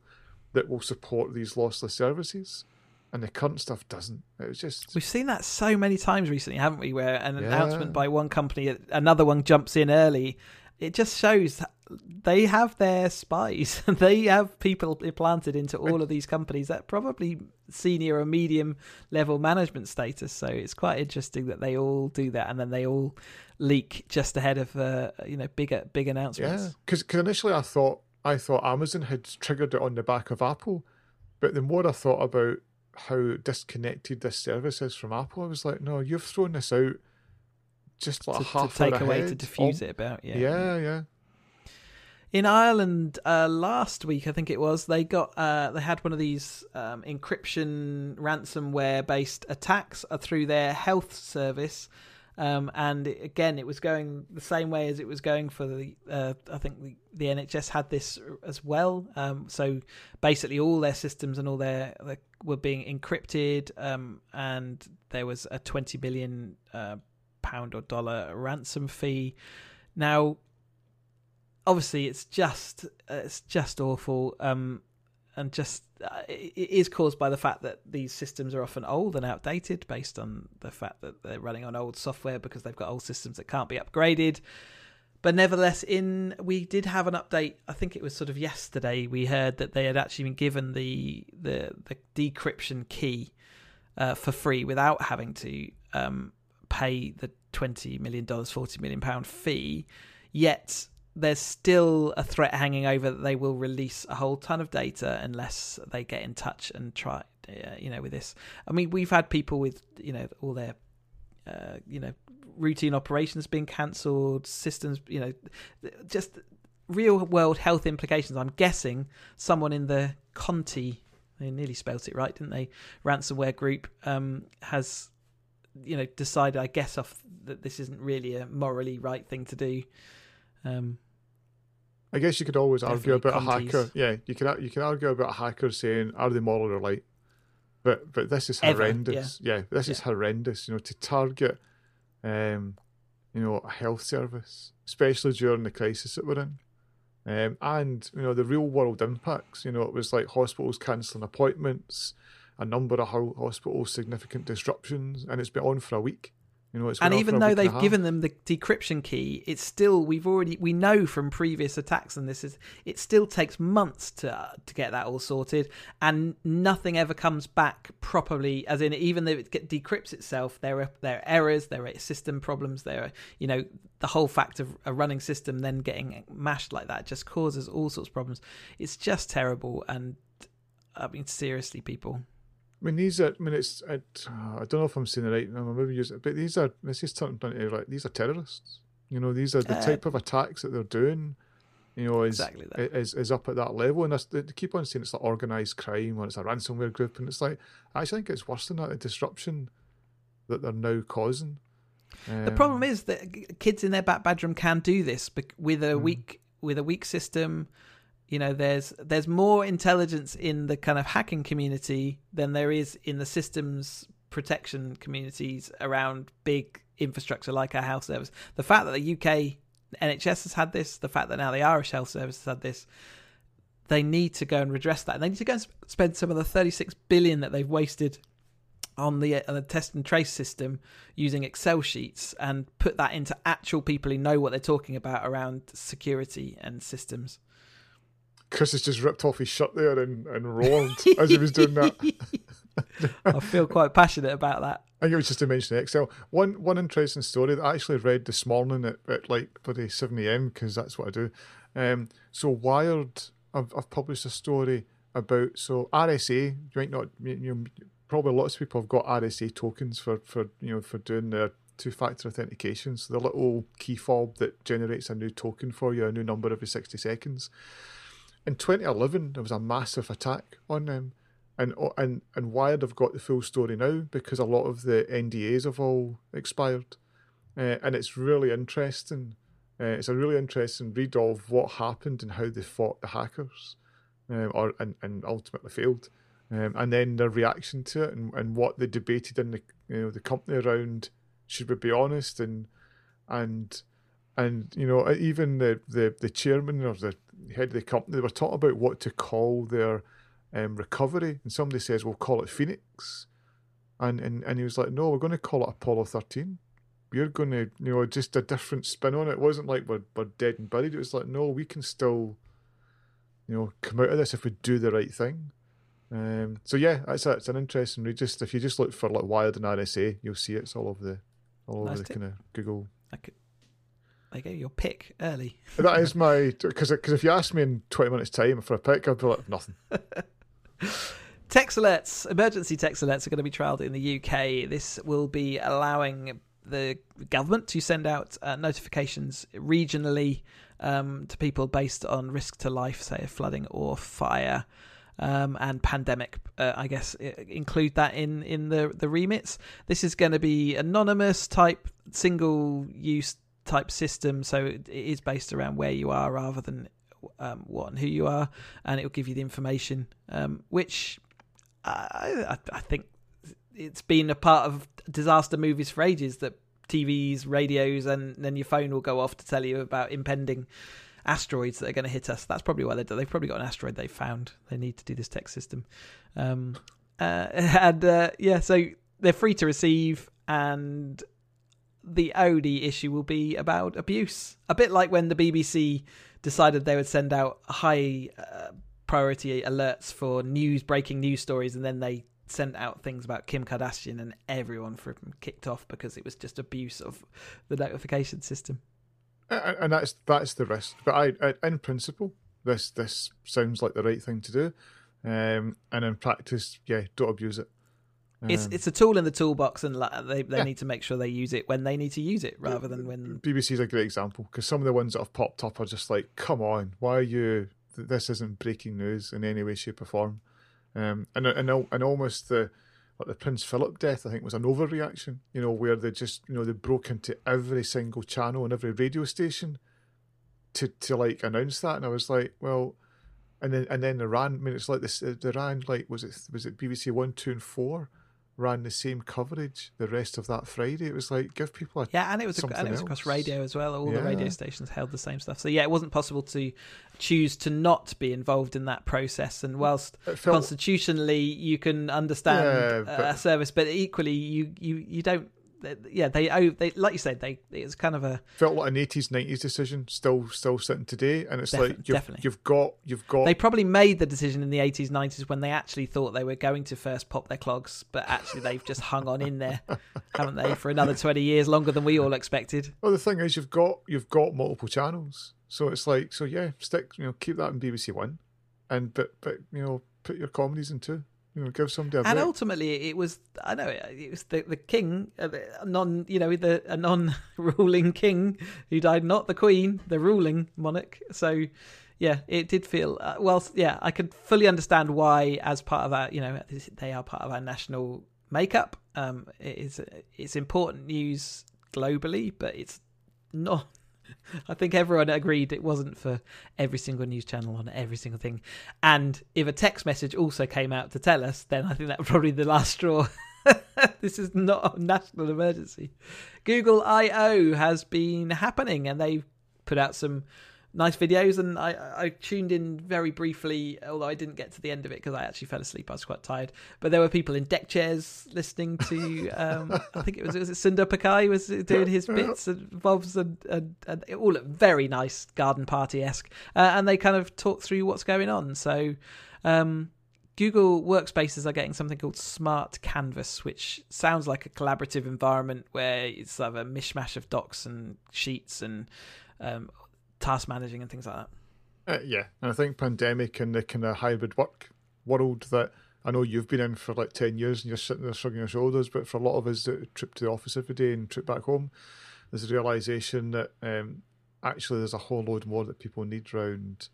that will support these lossless services. And the current stuff doesn't. It was just we've seen that so many times recently, haven't we? Where an yeah. announcement by one company, another one jumps in early. It just shows they have their spies. they have people implanted into all of these companies that probably senior or medium level management status. So it's quite interesting that they all do that, and then they all leak just ahead of uh, you know bigger big announcements. Yeah, because initially I thought I thought Amazon had triggered it on the back of Apple, but the more I thought about how disconnected this service is from Apple, I was like, no, you've thrown this out just like to, half to take away to diffuse oh, it about. Yeah, yeah, yeah. In Ireland uh, last week, I think it was, they got uh, they had one of these um, encryption ransomware based attacks uh, through their health service um, and again, it was going the same way as it was going for the. Uh, I think the, the NHS had this as well. Um, so basically, all their systems and all their, their were being encrypted, um, and there was a twenty billion uh, pound or dollar ransom fee. Now, obviously, it's just it's just awful. Um, and just uh, it is caused by the fact that these systems are often old and outdated based on the fact that they're running on old software because they've got old systems that can't be upgraded. But nevertheless in we did have an update i think it was sort of yesterday we heard that they had actually been given the the, the decryption key uh, for free without having to um, pay the 20 million dollars 40 million pound fee. Yet there's still a threat hanging over that they will release a whole ton of data unless they get in touch and try, uh, you know, with this. I mean, we've had people with, you know, all their, uh, you know, routine operations being cancelled, systems, you know, just real world health implications. I'm guessing someone in the Conti, they nearly spelt it right, didn't they? Ransomware group um, has, you know, decided, I guess, off that this isn't really a morally right thing to do. Um, I guess you could always argue about a hacker. Yeah, you can you can argue about a hacker saying are they moral or right, but but this is horrendous. Ever, yeah. yeah. this yeah. is horrendous. You know, to target, um, you know, a health service, especially during the crisis that we're in. Um, and you know the real world impacts. You know it was like hospitals cancelling appointments, a number of hospitals significant disruptions, and it's been on for a week. You know, and even though they've given them the decryption key, it's still we've already we know from previous attacks, and this is it still takes months to uh, to get that all sorted, and nothing ever comes back properly. As in, even though it decrypts itself, there are there are errors, there are system problems, there are you know the whole fact of a running system then getting mashed like that just causes all sorts of problems. It's just terrible, and I mean seriously, people. I mean, these are. I mean, it's. I, I don't know if I'm saying the right. I'm maybe use it, but these are. This is turning into like these are terrorists. You know, these are the uh, type of attacks that they're doing. You know, is exactly is is up at that level, and they keep on saying it's like organized crime or it's a ransomware group, and it's like I actually think it's worse than that. The disruption that they're now causing. Um, the problem is that kids in their back bedroom can do this with a mm. weak with a weak system you know there's there's more intelligence in the kind of hacking community than there is in the systems protection communities around big infrastructure like our health service the fact that the UK NHS has had this the fact that now the Irish health service has had this they need to go and redress that and they need to go and spend some of the 36 billion that they've wasted on the, uh, on the test and trace system using Excel sheets and put that into actual people who know what they're talking about around security and systems. Chris has just ripped off his shirt there and, and roared as he was doing that. I feel quite passionate about that. I think it was just to mention Excel. One one interesting story that I actually read this morning at, at like the seven a.m. because that's what I do. Um, so Wired, I've, I've published a story about so RSA. You might not, you know, probably lots of people have got RSA tokens for for you know for doing their two-factor authentication. So the little key fob that generates a new token for you, a new number every sixty seconds in 2011 there was a massive attack on them and and and Wired have got the full story now because a lot of the NDAs have all expired, uh, and it's really interesting. Uh, it's a really interesting read of what happened and how they fought the hackers, um, or and, and ultimately failed, um, and then their reaction to it and, and what they debated in the you know the company around should we be honest and and and you know even the the the chairman or the head of the company, they were talking about what to call their um, recovery, and somebody says, "We'll call it Phoenix," and and and he was like, "No, we're going to call it Apollo 13. We're going to, you know, just a different spin on it. It wasn't like we're we're dead and buried. It was like, no, we can still, you know, come out of this if we do the right thing." Um, so yeah, it's a, it's an interesting read. Just if you just look for like Wired and RSA, you'll see it. it's all over the all nice over the kind of Google. I could, there you go, your pick early. that is my because because if you ask me in twenty minutes' time for a pick, I'd be like nothing. text alerts, emergency text alerts are going to be trialled in the UK. This will be allowing the government to send out uh, notifications regionally um, to people based on risk to life, say flooding or fire. Um, and pandemic, uh, I guess, include that in in the the remits. This is going to be anonymous type, single use type system, so it is based around where you are rather than um, what and who you are, and it will give you the information, um, which I, I, think it's been a part of disaster movies for ages that TVs, radios, and then your phone will go off to tell you about impending asteroids that are going to hit us. That's probably why they They've probably got an asteroid they found. They need to do this text system, um, uh, and uh, yeah, so they're free to receive and the Odie issue will be about abuse. A bit like when the BBC decided they would send out high uh, priority alerts for news, breaking news stories, and then they sent out things about Kim Kardashian, and everyone from kicked off because it was just abuse of the notification system. And that's that's the risk. But I, I in principle, this this sounds like the right thing to do, um, and in practice, yeah, don't abuse it. It's um, it's a tool in the toolbox, and they they yeah. need to make sure they use it when they need to use it, rather than when. BBC is a great example because some of the ones that have popped up are just like, come on, why are you? This isn't breaking news in any way, shape, or form. Um, and and and almost the like the Prince Philip death, I think, was an overreaction. You know, where they just you know they broke into every single channel and every radio station to to like announce that, and I was like, well, and then and then Iran. I mean, it's like this. Iran, like was it was it BBC one, two, and four? Ran the same coverage the rest of that Friday. It was like give people a yeah, and it was and it was across else. radio as well. All the radio stations held the same stuff. So yeah, it wasn't possible to choose to not be involved in that process. And whilst felt constitutionally you can understand Yeah, but- a service, but equally you you you don't. Yeah, they they like you said they it's kind of a felt like an eighties nineties decision. Still still sitting today, and it's like you've, definitely. you've got you've got they probably made the decision in the 80s 90s when they actually thought they were going to first pop their clogs but actually they've just hung on in there haven't they for another 20 years longer than we all expected Well, the thing is, you've got you've got multiple channels, so it's like so yeah, stick you know keep that in BBC One, and but but you know put your comedies in two. You know, give somebody and ultimately it was i know it it was the, the king uh, a non you know the a non-ruling king who died not the queen the ruling monarch. So yeah it did feel uh, well yeah i could fully understand why as part of our you know they are part of our national makeup. Um it is it's important news globally but it's not I think everyone agreed it wasn't for every single news channel on every single thing. And if a text message also came out to tell us, then I think that was probably the last straw. this is not a national emergency. Google I/O has been happening, and they've put out some nice videos. And I, I tuned in very briefly, although I didn't get to the end of it because I actually fell asleep. I was quite tired. But there were people in deck chairs listening to. Um, I think it was was it Sundar Pichai was doing his bits and bobs, and, and, and it all looked very nice, garden party esque. Uh, and they kind of talk through what's going on. So. Um, Google workspaces are getting something called Smart Canvas, which sounds like a collaborative environment where it's sort of a mishmash of docs and sheets and um, task managing and things like that. Uh, yeah, and I think pandemic and the kind of hybrid work world that I know you've been in for like ten years and you're sitting there shrugging your shoulders, but for a lot of us that trip to the office every day and trip back home, there's a realization that um, actually there's a whole load more that people need around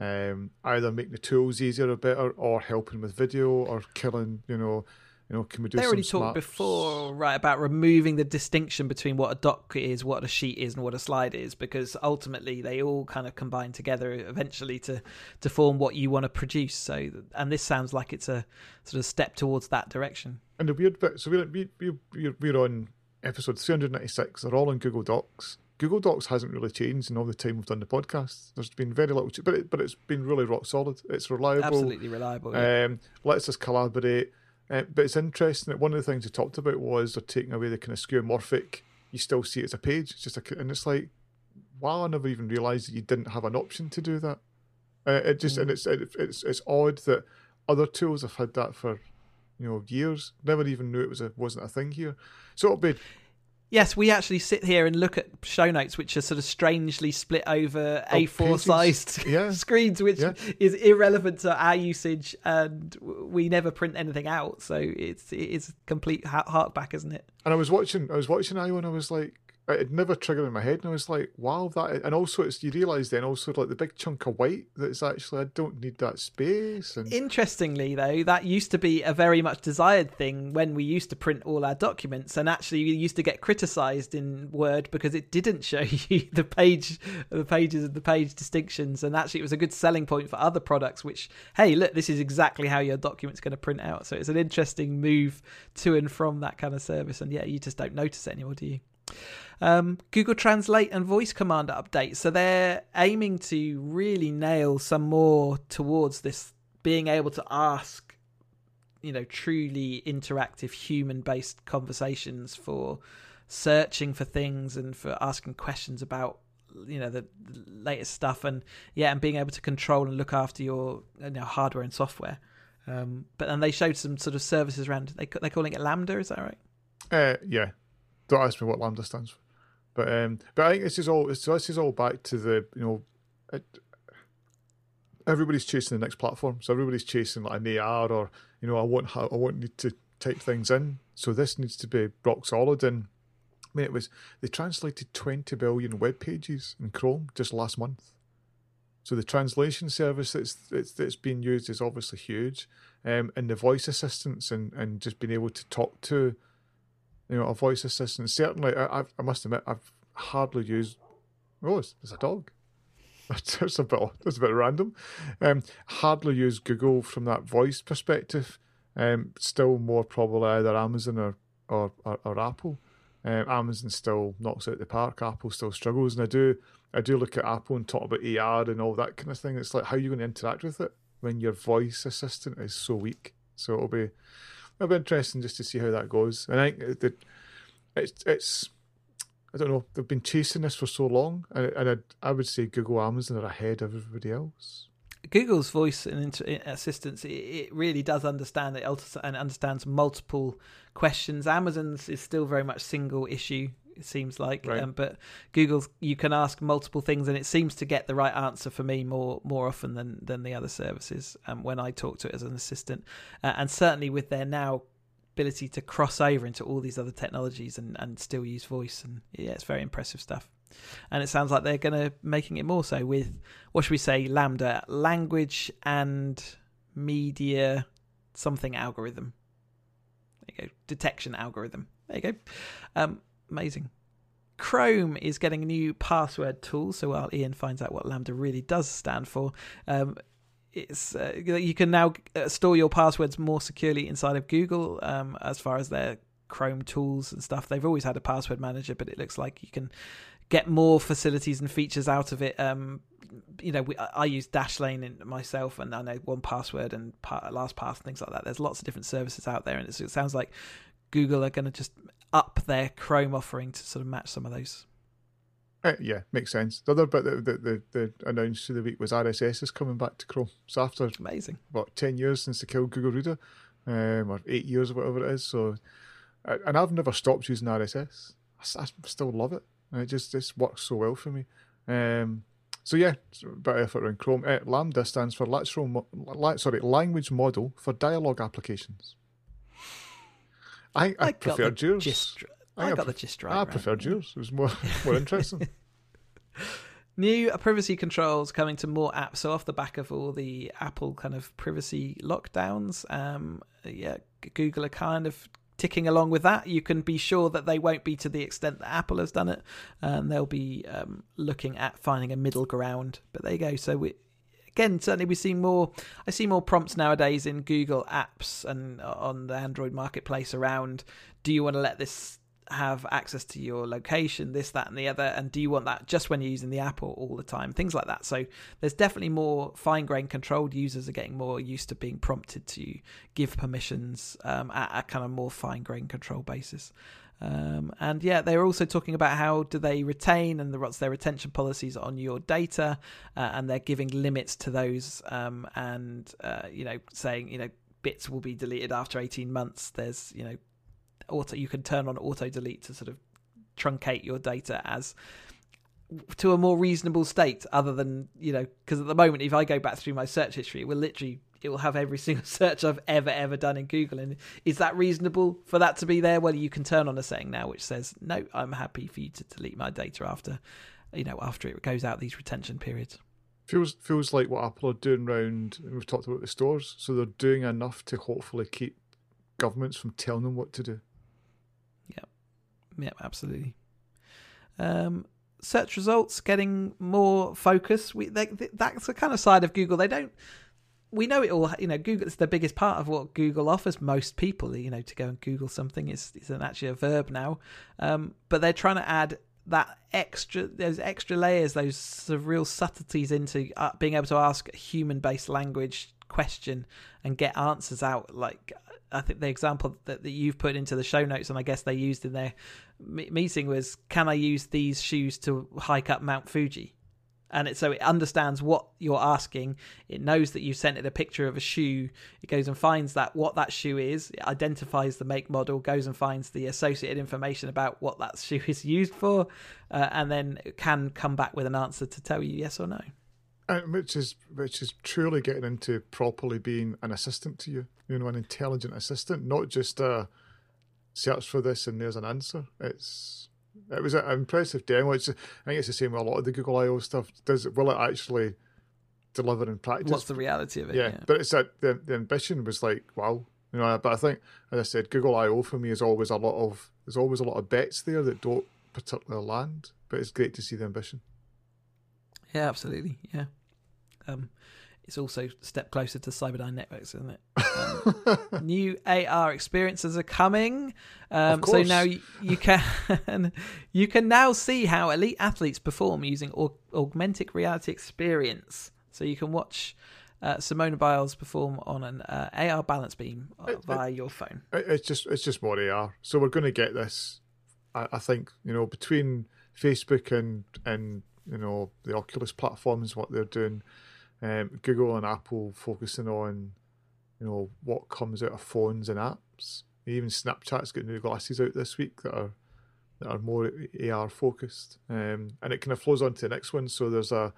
um, either making the tools easier or better, or helping with video, or killing. You know, you know, can we do? They already talked before, right, about removing the distinction between what a doc is, what a sheet is, and what a slide is, because ultimately they all kind of combine together eventually to to form what you want to produce. So, and this sounds like it's a sort of step towards that direction. And the weird bit, so we're we, we, we're, we're on episode 396. They're all in Google Docs. Google Docs hasn't really changed in all the time we've done the podcast. There's been very little, but it, but it's been really rock solid. It's reliable. Absolutely reliable. yeah. Um, lets us just collaborate. Uh, but it's interesting that one of the things we talked about was they're taking away the kind of skeuomorphic. You still see it as a page. It's just a, and it's like, wow, I never even realised that you didn't have an option to do that. Uh, it just and it's it, it's it's odd that other tools have had that for you know years. Never even knew it was a wasn't a thing here. So it'll be Yes, we actually sit here and look at show notes, which are sort of strangely split over Oh, A4 pages. sized Yeah. screens, which Yeah. is irrelevant to our usage, and we never print anything out. So it's it is complete hark back, isn't it? And I was watching, I was watching I/O, and I was like, it never triggered in my head, and I was like, wow, that. And also, it's you realise then also like the big chunk of white that's actually I don't need that space, and Interestingly, though, that used to be a very much desired thing when we used to print all our documents, and actually we used to get criticised in Word because it didn't show you the page, the pages of the page distinctions, and actually it was a good selling point for other products. Which, hey, look, this is exactly how your document's going to print out. So it's an interesting move to and from that kind of service, and yeah, you just don't notice it anymore, do you? Um, Google Translate and voice command update. So they're aiming to really nail some more towards this being able to ask, you know, truly interactive human based conversations for searching for things and for asking questions about you know the latest stuff and yeah and being able to control and look after your you know, hardware and software. Um, but then they showed some sort of services around they they're calling it LaMDA is that right? Uh, yeah, don't ask me what LaMDA stands for, but um, but I think this is all this is all back to the you know, it, everybody's chasing the next platform, so everybody's chasing like an AR or you know I won't ha- I won't need to type things in, so this needs to be rock solid and. I mean, it was they translated 20 billion web pages in Chrome just last month. So the translation service that's that's, that's being used is obviously huge, um, and the voice assistants and, and just being able to talk to, you know, a voice assistant. Certainly, I, I must admit, I've hardly used. Oh, it's, it's a dog. That's a bit that's a bit random. Um, hardly used Google from that voice perspective. Um, still more probably either Amazon or or, or, or Apple. Um, Amazon still knocks out the park. Apple still struggles, and I do I do look at Apple and talk about AR and all that kind of thing. It's like how are you going to interact with it when your voice assistant is so weak. So it'll be it'll be interesting just to see how that goes. And I think that it's it's I don't know they've been chasing this for so long, and, and I, I would say Google, Amazon are ahead of everybody else. Google's voice and inter- eh, assistance, it, really does understand it and understands multiple questions. Amazon's is still very much single issue. It seems like, right. um, but Google's you can ask multiple things, and it seems to get the right answer for me more more often than than the other services. Um, when I talk to it as an assistant, uh, and certainly with their now ability to cross over into all these other technologies and and still use voice, and yeah, it's very impressive stuff and it sounds like they're going to making it more so with what should we say LaMDA language and media something algorithm. There you go, detection algorithm. There you go. Um, amazing. Chrome is getting a new password tool. So while Ian finds out what LaMDA really does stand for, um, it's uh, you can now uh, store your passwords more securely inside of Google um, as far as their Chrome tools and stuff. They've always had a password manager, but it looks like you can get more facilities and features out of it. Um, you know, we, I use Dashlane in myself, and I know 1Password and LastPass and things like that. There's lots of different services out there, and it sounds like Google are going to just up their Chrome offering to sort of match some of those. Uh, yeah, makes sense. The other bit that the, the, the announced through the week was RSS is coming back to Chrome. So after amazing, what ten years since they killed Google Reader, um, or eight years or whatever it is. So, and I've never stopped using RSS. I, I still love it. It just just works so well for me. Um, so yeah, a bit of effort around Chrome. Uh, LaMDA stands for Lateral, sorry, Language Model for Dialogue Applications. I, I, I preferred yours. Gist, I, I got the gist right. I preferred yours. It was more more interesting. New privacy controls coming to more apps. So off the back of all the Apple kind of privacy lockdowns, um, yeah, Google are kind of ticking along with that. You can be sure that they won't be to the extent that Apple has done it, and they'll be um, looking at finding a middle ground. But there you go. So we, again, certainly we see more. I see more prompts nowadays in Google Apps and on the Android marketplace around. Do you want to let this have access to your location, this, that, and the other, and do you want that just when you're using the app or all the time? Things like that. So there's definitely more fine grained controlled. Users are getting more used to being prompted to give permissions um, at a kind of more fine grained control basis. Um, and yeah, they're also talking about how do they retain and the, what's their retention policies on your data, uh, and they're giving limits to those, um, and uh, you know, saying you know bits will be deleted after 18 months. There's you know auto you can turn on auto delete to sort of truncate your data as to a more reasonable state other than you know because at the moment if i go back through my search history it will literally it will have every single search i've ever ever done in google and is that reasonable for that to be there well you can turn on a setting now which says no i'm happy for you to delete my data after you know after it goes out these retention periods feels feels like what apple are doing around we've talked about the stores so they're doing enough to hopefully keep governments from telling them what to do Yep, yep, absolutely. Um, search results getting more focus. We they, that's the kind of side of Google. They don't. We know it all. You know, Google is the biggest part of what Google offers most people. You know, to go and Google something is is an actually a verb now. Um, but they're trying to add that extra those extra layers, those of real subtleties into uh, being able to ask a human based language question and get answers out like I think the example that, that you've put into the show notes, and I guess they used in their meeting was, "Can I use these shoes to hike up Mount Fuji?" And it, so it understands what you're asking. It knows that you sent it a picture of a shoe. It goes and finds that what that shoe is. It identifies the make model, goes and finds the associated information about what that shoe is used for, uh, and then can come back with an answer to tell you yes or no. And which is which is truly getting into properly being an assistant to you. You know, an intelligent assistant, not just a search for this and there's an answer. It's it was an impressive demo. It's I think it's the same with a lot of the Google I/O stuff. Does will it actually deliver in practice? What's the reality of it? Yeah, yeah. but it's that the, the ambition was like wow, you know. But I think, as I said, Google I/O for me is always a lot of there's always a lot of bets there that don't particularly land. But it's great to see the ambition. Yeah, absolutely. Yeah. Um, it's also a step closer to Cyberdyne Networks, isn't it? Um, new AR experiences are coming, um, so now you, you, can you can now see how elite athletes perform using aug- augmented reality experience. So you can watch uh, Simone Biles perform on an uh, AR balance beam uh, it, via it, your phone. It's just it's just more AR. So we're going to get this. I, I think you know between Facebook and and you know the Oculus platforms, what they're doing um, Google and Apple focusing on, you know, what comes out of phones and apps. Even Snapchat's got new glasses out this week that are that are more AR focused, um, and it kind of flows on to the next one. So there's a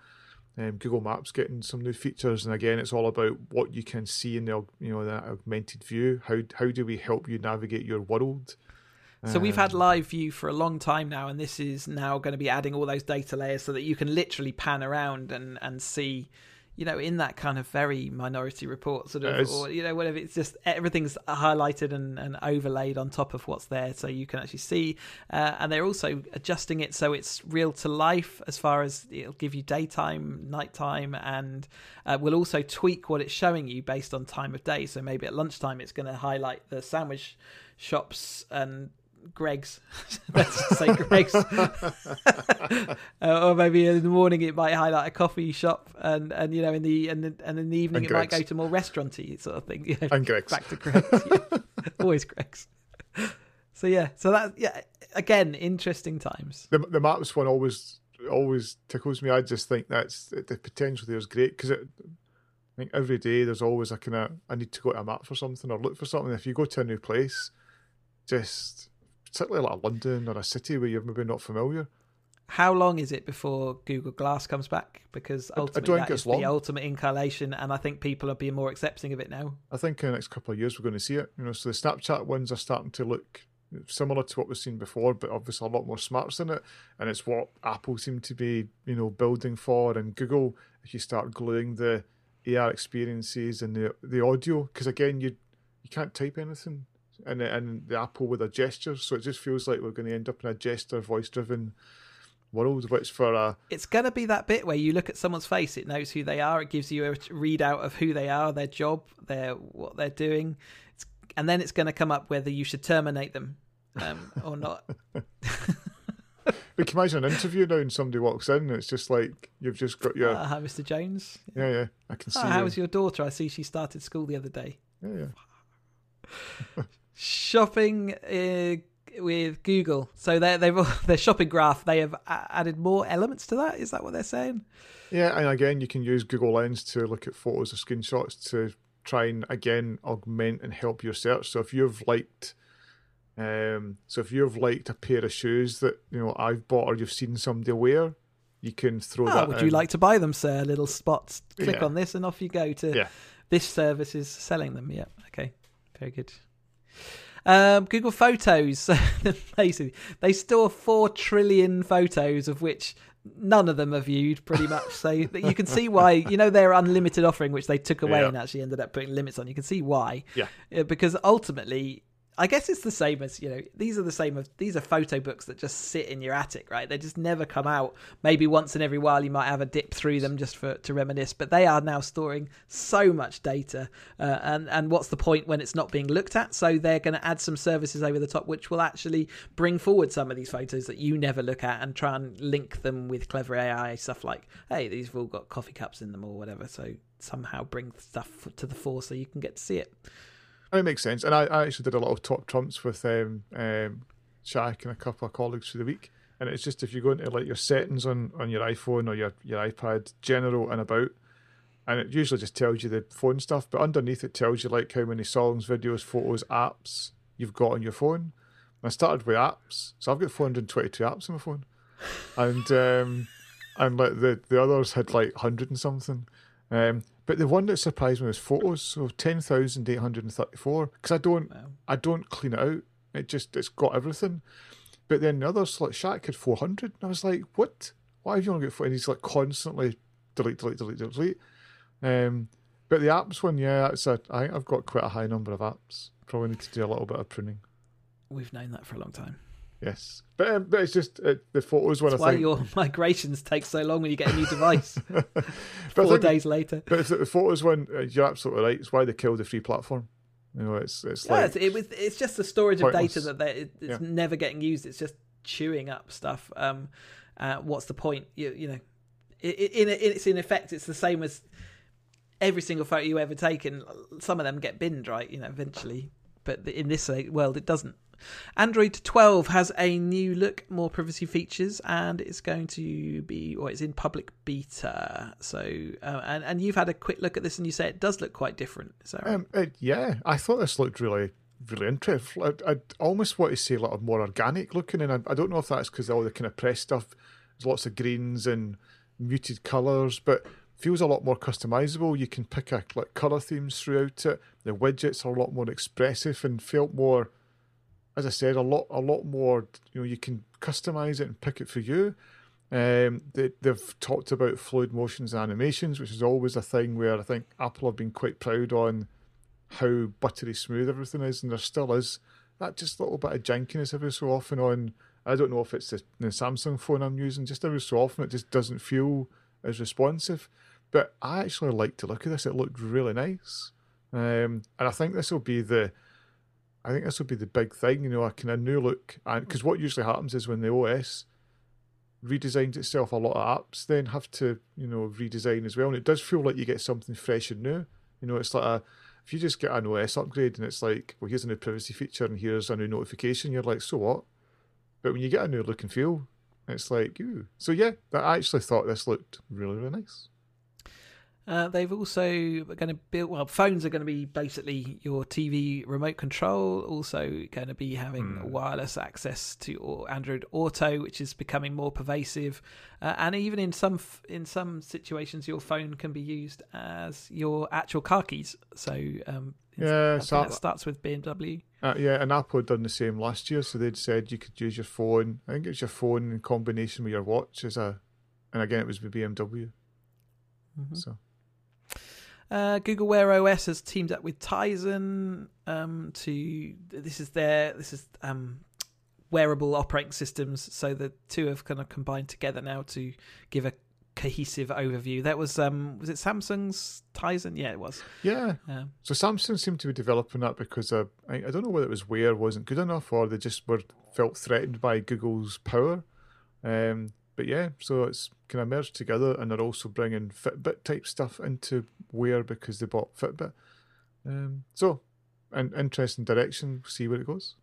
um, Google Maps getting some new features, and again, it's all about what you can see in the you know that augmented view. How how do we help you navigate your world? So we've had um, live view for a long time now, and this is now going to be adding all those data layers so that you can literally pan around and and see you know, in that kind of very minority report sort of, or, you know, whatever, it's just everything's highlighted and, and overlaid on top of what's there so you can actually see. Uh, and they're also adjusting it so it's real to life as far as it'll give you daytime, nighttime, and uh, will also tweak what it's showing you based on time of day. So maybe at lunchtime it's going to highlight the sandwich shops and Greggs. Let's say Greggs. uh, or maybe in the morning it might highlight a coffee shop, and and you know in the and and in the evening and it Greggs. might go to more restauranty sort of thing. You know, and Greggs. Back to Greggs. Yeah. Always Greggs. So yeah, so that yeah, again, interesting times. The the maps one always always tickles me. I just think that's the potential there is great because it. I think every day there's always a kind of I need to go to a map for something or look for something. If you go to a new place, just particularly like London or a city where you're maybe not familiar. How long is it before Google Glass comes back? Because ultimately that is long. the ultimate incarnation, and I think people are being more accepting of it now. I think in the next couple of years we're going to see it. You know, so the Snapchat ones are starting to look similar to what we've seen before, but obviously a lot more smarts in it, and it's what Apple seem to be, you know, building for, and Google. If you start gluing the AR experiences and the the audio, because again, you you can't type anything and and the Apple with a gesture. So it just feels like we're going to end up in a gesture voice driven world, which for a it's going to be that bit where you look at someone's face, it knows who they are, it gives you a readout of who they are, their job, their what they're doing, it's, and then it's going to come up whether you should terminate them um, or not. But can you imagine an interview now and somebody walks in and it's just like you've just got your. Uh, hi, Mr. Jones. Yeah, yeah, I can see. Oh, how was your daughter? I see she started school the other day. Yeah, yeah. shopping uh, with Google. So they they've their shopping graph they have added more elements to that. Is that what they're saying? Yeah, and again, you can use Google Lens to look at photos or screenshots to try and again augment and help your search. So if you've liked, um, so if you've liked a pair of shoes that you know I've bought or you've seen somebody wear, you can throw oh, that. Would in. you like to buy them, sir? Little spots. Click yeah. on this, and off you go to. Yeah. This service is selling them. Yeah. Okay. Very good. Um, Google Photos, basically, they store four trillion photos, of which none of them are viewed pretty much. So you can see why, you know, their unlimited offering, which they took away yeah. and actually ended up putting limits on. You can see why. Yeah. Because ultimately, I guess it's the same as you know. These are the same of these are photo books that just sit in your attic, right? They just never come out. Maybe once in every while you might have a dip through them just for to reminisce. But they are now storing so much data, uh, and and what's the point when it's not being looked at? So they're going to add some services over the top, which will actually bring forward some of these photos that you never look at, and try and link them with clever AI stuff like, hey, these have all got coffee cups in them or whatever. So somehow bring stuff to the fore so you can get to see it. It makes sense. And I, I actually did a lot of top trumps with um, um, Shaq and a couple of colleagues through the week. And it's just if you go into like your settings on, on your iPhone or your, your iPad, general and about, and it usually just tells you the phone stuff, but underneath it tells you like how many songs, videos, photos, apps you've got on your phone. And I started with apps, so I've got 422 apps on my phone, and um, and like the the others had like hundred and something. Um, but the one that surprised me was photos. So ten thousand eight hundred and thirty-four. Because I don't, wow. I don't clean it out. It just, it's got everything. But then the others, like Shaq, had four hundred, and I was like, what? Why have you only got four? And he's like constantly delete, delete, delete, delete. Um, but the apps one, yeah, it's a, I think I've got quite a high number of apps. Probably need to do a little bit of pruning. We've known that for a long time. Yes, but um, but it's just uh, the photos when That's I why think. your migrations take so long when you get a new device. Four think- days later. But it's the photos when uh, you're absolutely right. It's why they killed the free platform. You know, it's it's Yeah, like it's, it was. It's just the storage of data that they, it, it's Yeah. never getting used. It's just chewing up stuff. Um, uh, what's the point? You, you know, it, it, in it's in effect, it's the same as every single photo you ever taken. Some of them get binned, right? You know, eventually. But in this uh, world, it doesn't. Android 12 has a new look, more privacy features, and it's going to be, or it's in public beta. So, uh, and and you've had a quick look at this, and you say it does look quite different. Is that right? Um, it, yeah, I thought this looked really, really interesting. I, I almost want to say a little more organic looking, and I, I don't know if that's because all the kind of press stuff, there's lots of greens and muted colours, but feels a lot more customizable. You can pick a like colour themes throughout it. The widgets are a lot more expressive and felt more, as I said, a lot, a lot more. You know, you can customize it and pick it for you. Um, they, they've talked about fluid motions and animations, which is always a thing where I think Apple have been quite proud on how buttery smooth everything is, and there still is that just little bit of jankiness every so often on. I don't know if it's the, the Samsung phone I'm using, just every so often it just doesn't feel as responsive. But I actually like to look at this; it looked really nice, um, and I think this will be the. I think this will be the big thing, you know, a kind of new look, and because what usually happens is when the OS redesigns itself, a lot of apps then have to, you know, redesign as well. And it does feel like you get something fresh and new. You know, it's like a if you just get an OS upgrade and it's like, well, here's a new privacy feature and here's a new notification, you're like, so what? But when you get a new look and feel, it's like, ooh. So yeah, I actually thought this looked really, really nice. Uh, they've also going to build. Well, phones are going to be basically your TV remote control. Also, going to be having Hmm. wireless access to Android Auto, which is becoming more pervasive. Uh, and even in some f- in some situations, your phone can be used as your actual car keys. So, um, Yeah, so that starts with BMW. Uh, yeah, and Apple had done the same last year, so they'd said you could use your phone. I think it's your phone in combination with your watch as a, and again it was with BMW. Mhm. So Uh, Google Wear OS has teamed up with Tizen um, to this is their this is um, wearable operating systems. So the two have kind of combined together now to give a cohesive overview. That was um, was it Samsung's Tizen? Yeah, it was. yeah, Um, so Samsung seemed to be developing that because uh, I, I don't know whether it was Wear wasn't good enough or they just were felt threatened by Google's power. Um, but yeah, so it's kind of merged together, and they're also bringing Fitbit type stuff into Wear because they bought Fitbit. Um, so, an interesting direction. See where it goes.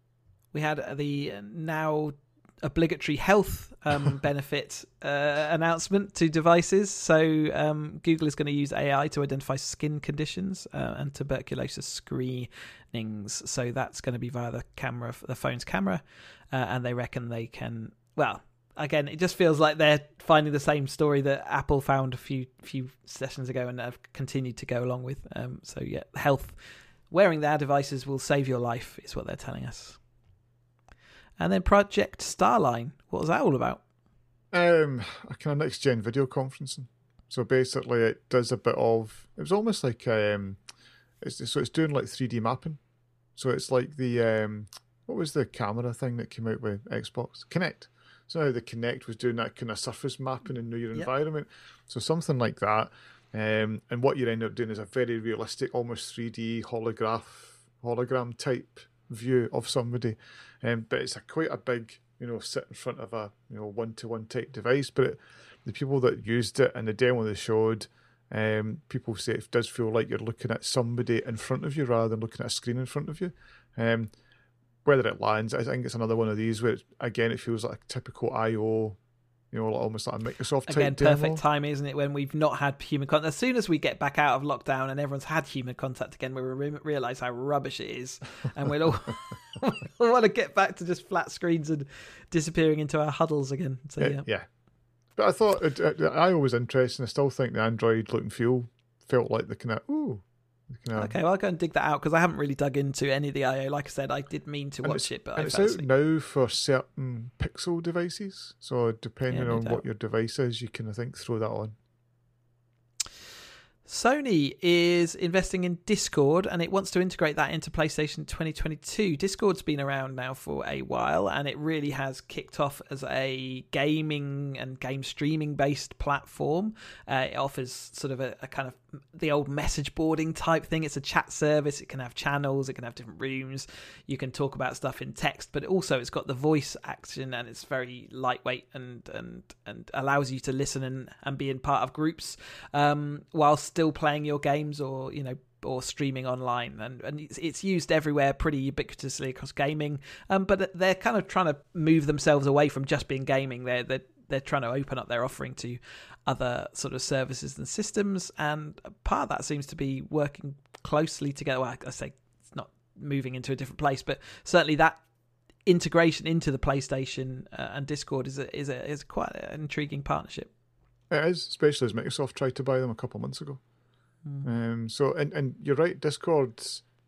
we had the now obligatory health um, benefit uh, announcement to devices. So um, Google is going to use AI to identify skin conditions uh, and tuberculosis screenings. So that's going to be via the camera, the phone's camera, uh, and they reckon they can. Well, again, it just feels like they're finding the same story that Apple found a few few sessions ago and have continued to go along with. Um, so yeah, health. Wearing their devices will save your life, is what they're telling us. And then Project Starline. What was that all about? Um, a kind of next gen video conferencing. So basically, it does a bit of. It was almost like um, it's so it's doing like three D mapping. So it's like the um, what was the camera thing that came out with Xbox Kinect. So now the Kinect was doing that kind of surface mapping and know your Yep. environment. So something like that. Um, and what you end up doing is a very realistic, almost three D holograph hologram type view of somebody. Um, but it's a quite a big, you know, sit in front of a you know one to one type device. But it, the people that used it and the demo they showed, um, people say it does feel like you're looking at somebody in front of you rather than looking at a screen in front of you. Um, whether it lands, I think it's another one of these where again it feels like a typical I/O, you know, almost like a Microsoft type Again, demo. perfect time, isn't it? When we've not had human contact. As soon as we get back out of lockdown and everyone's had human contact again, we re- realize how rubbish it is, and we'll all we want to get back to just flat screens and disappearing into our huddles again. So yeah, yeah. But I thought it, it, I was interesting. I still think the Android look and feel felt like the kind of ooh, of Okay, well, I'll go and dig that out because I haven't really dug into any of the I/O. Like I said, I did mean to And watch it, but and I it's out asleep. now for certain Pixel devices. So depending Yeah, no on doubt. what your device is, you can I think throw that on. Sony is investing in Discord and it wants to integrate that into PlayStation 2022. Discord's been around now for a while and it really has kicked off as a gaming and game streaming based platform. Uh, it offers sort of a, a, kind of the old message boarding type thing. It's a chat service, it can have channels, it can have different rooms. You can talk about stuff in text, but also it's got the voice action and it's very lightweight and and and allows you to listen and, and be in part of groups um, whilst still playing your games or you know or streaming online. And, and it's, it's used everywhere pretty ubiquitously across gaming. Um, but they're kind of trying to move themselves away from just being gaming. They're, they're they're trying to open up their offering to other sort of services and systems and part of that seems to be working closely together well, I say it's not moving into a different place but certainly that integration into the PlayStation uh, and Discord is a, is a is quite an intriguing partnership it is especially as Microsoft tried to buy them a couple of months ago Mm. Um, so, and, and you're right, Discord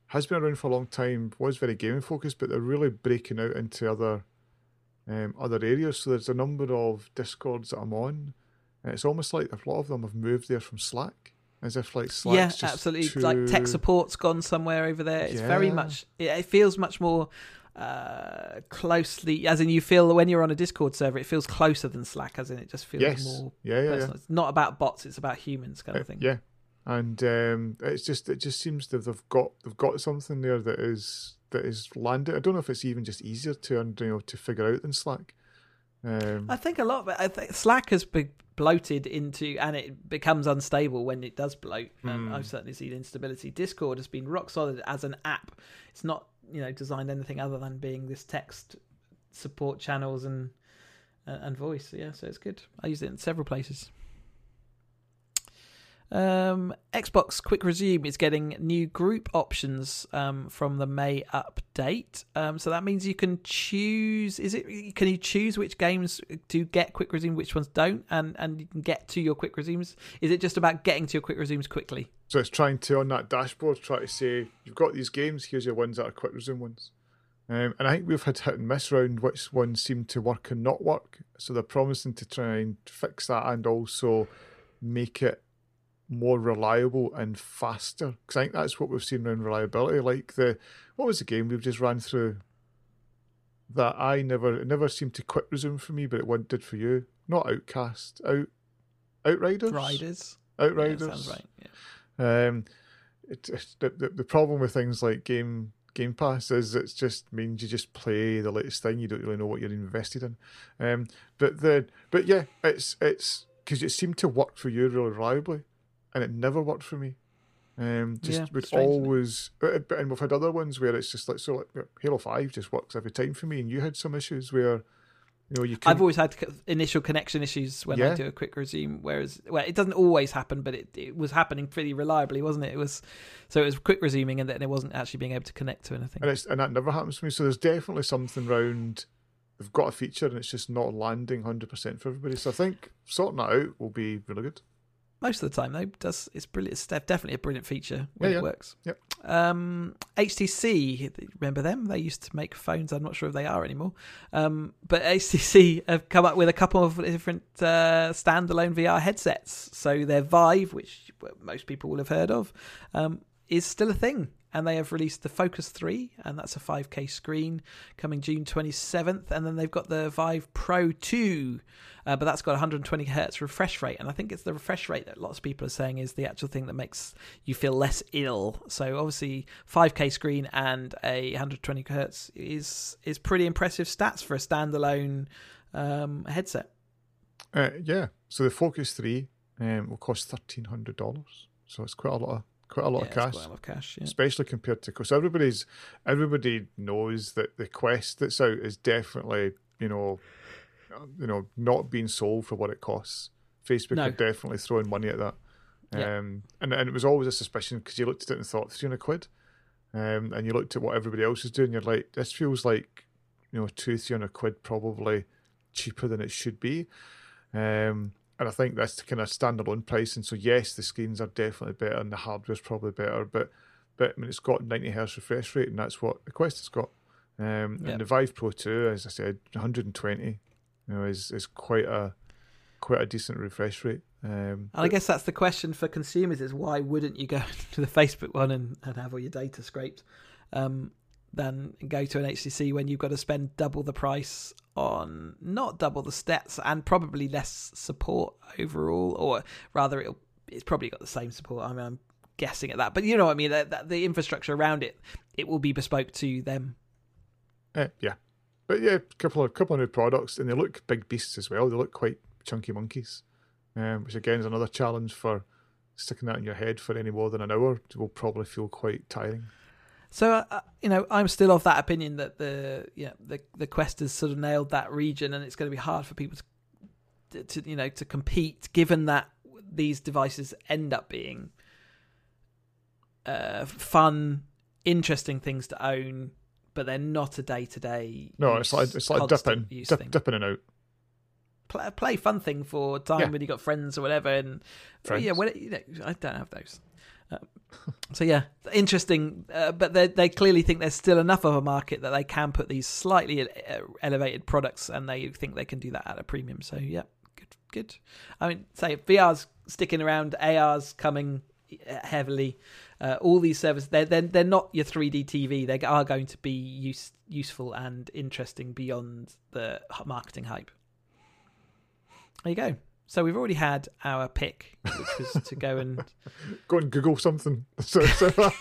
has been around for a long time, was very gaming focused, but they're really breaking out into other um, other areas. So there's a number of Discords that I'm on. And it's almost like a lot of them have moved there from Slack, as if like Slack. Yeah, absolutely. Too... Like tech support's gone somewhere over there. It's yeah. very much. It, feels much more uh, closely, as in you feel when you're on a Discord server, it feels closer than Slack, as in it just feels yes. more. Yeah, yeah, yeah, It's not about bots; it's about humans, kind uh, of thing. Yeah, and um, it's just it just seems that they've got they've got something there that is that is landed. I don't know if it's even just easier to you know to figure out than Slack. Um, I think a lot of it. I think Slack has been bloated into, and it becomes unstable when it does bloat. And mm. I've certainly seen instability. Discord has been rock solid as an app. It's not you know designed anything other than being this text support channels and and voice. Yeah, so it's good. I use it in several places. Um, Xbox Quick Resume is getting new group options um, from the May update. Um, so that means you can choose. Is it? Can you choose which games do get Quick Resume, which ones don't, and and you can get to your Quick Resumes? Is it just about getting to your Quick Resumes quickly? So it's trying to on that dashboard try to say you've got these games. Here's your ones that are Quick Resume ones. Um, and I think we've had hit and miss around which ones seem to work and not work. So they're promising to try and fix that and also make it more reliable and faster. Because I think that's what we've seen around reliability. Like the what was the game we've just ran through that I never it never seemed to Quick Resume for me, but it one did for you. Not Outcast, out Outriders, Riders, Outriders. Yeah, sounds right. Yeah. Um, it, the, the the problem with things like game Game Pass is it just means you just play the latest thing. You don't really know what you're invested in. Um, but the but yeah, it's it's because it seemed to work for you really reliably and it never worked for me. Um, just yeah, would always, and we've had other ones where it's just like so. Like Halo Five just works every time for me, and you had some issues where you know you. Can I've always had initial connection issues when yeah. I do a quick resume, whereas well, it doesn't always happen, but it, it was happening pretty reliably, wasn't it? It was so it was quick resuming, and then it wasn't actually being able to connect to anything. And it's and that never happens to me. So there's definitely something around. They've got a feature, and it's just not landing hundred percent for everybody. So I think sorting that out will be really good most of the time though does it's brilliant it's definitely a brilliant feature when yeah, yeah. it works. Yep um, htc remember them? They used to make phones. I'm not sure if they are anymore. Um, but htc have come up with a couple of different uh, standalone vr headsets. So their vive which most people will have heard of um, is still a thing and they have released the Focus 3, and that's a 5K screen coming June 27th. And then they've got the Vive Pro 2, uh, but that's got 120 hertz refresh rate. And I think it's the refresh rate that lots of people are saying is the actual thing that makes you feel less ill. So obviously, 5K screen and a 120 hertz is is pretty impressive stats for a standalone um, headset. Uh, yeah. So the Focus 3 um, will cost $1,300. So it's quite a lot of quite a lot yeah, of cash. Quite a lot of cash, yeah. especially compared to because everybody's everybody knows that the Quest that's out is definitely you know you know not being sold for what it costs. Facebook no. are definitely throwing money at that. Yeah. Um, and and it was always a suspicion because you looked at it and thought three hundred quid, um, and you looked at what everybody else is doing. You're like, this feels like you know two three hundred quid probably cheaper than it should be. Um, and I think that's kind of standalone pricing. So yes, the screens are definitely better and the hardware's probably better, but but I mean it's got 90 hertz refresh rate and that's what the Quest has got. Um, yeah. And the Vive Pro 2, as I said, 120, you know, is is quite a quite a decent refresh rate. Um, And I guess that's the question for consumers: is why wouldn't you go to the Facebook one and, and have all your data scraped, um, than go to an HTC when you've got to spend double the price on not double the stats and probably less support overall, or rather, it'll, it's probably got the same support. I mean, I'm guessing at that, but you know what I mean. That the infrastructure around it, it will be bespoke to them. eh, yeah, but yeah, couple of couple of new products, and they look big beasts as well. They look quite chunky monkeys, um, which again is another challenge for sticking that in your head for any more than an hour. Will probably feel quite tiring. So uh, you know, I'm still of that opinion that the yeah the the Quest has sort of nailed that region, and it's going to be hard for people to, to you know to compete, given that these devices end up being uh, fun, interesting things to own, but they're not a day to day. No, it's like it's like dipping, dip, dipping and out. Play, play fun thing for time Yeah. when you got friends or whatever, and Friends. yeah, when it, you know, I don't have those. Um, so yeah, interesting. Uh, but they they clearly think there's still enough of a market that they can put these slightly uh, elevated products, and they think they can do that at a premium. So yeah, good, good. I mean, say VR's sticking around, AR's coming uh, heavily. Uh, all these services, they're, they're they're not your 3D TV. They are going to be use, useful and interesting beyond the marketing hype. There you go. So we've already had our pick, which was to go and Go and Google something. So, so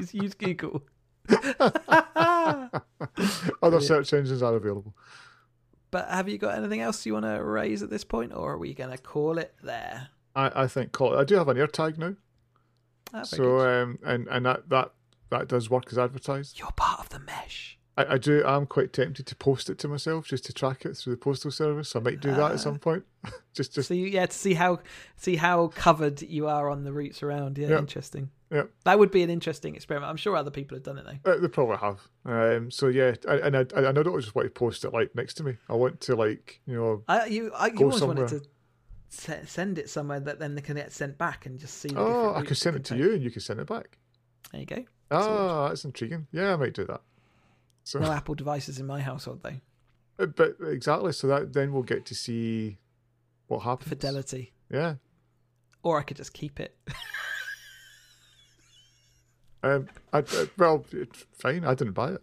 use, use Google. other search engines are available. But have you got anything else you want to raise at this point, or are we going to call it there? I, I think call I do have an AirTag now, Ah, so um, and and that that that does work as advertised. You're part of the mesh. I, I do. I'm quite tempted to post it to myself just to track it through the postal service. So I might do that Ah. at some point. just just So you, yeah, to see how see how covered you are on the routes around. Yeah, Yeah. interesting. yeah. That would be an interesting experiment. I'm sure other people have done it though. Uh, they probably have. Um, so yeah, I, and I, I don't just want to post it like next to me. I want to like you know. I you I you always wanted to send it somewhere that then they can get sent back and just see. The Oh, I could send it to take. you, and you could send it back. There you go. Ah, that's intriguing. Yeah, I might do that. So, No Apple devices in my household though. Uh, but exactly. So that then we'll get to see what happens. Fidelity. Yeah. Or I could just keep it. Um. I, uh, well, it's fine. I didn't buy it,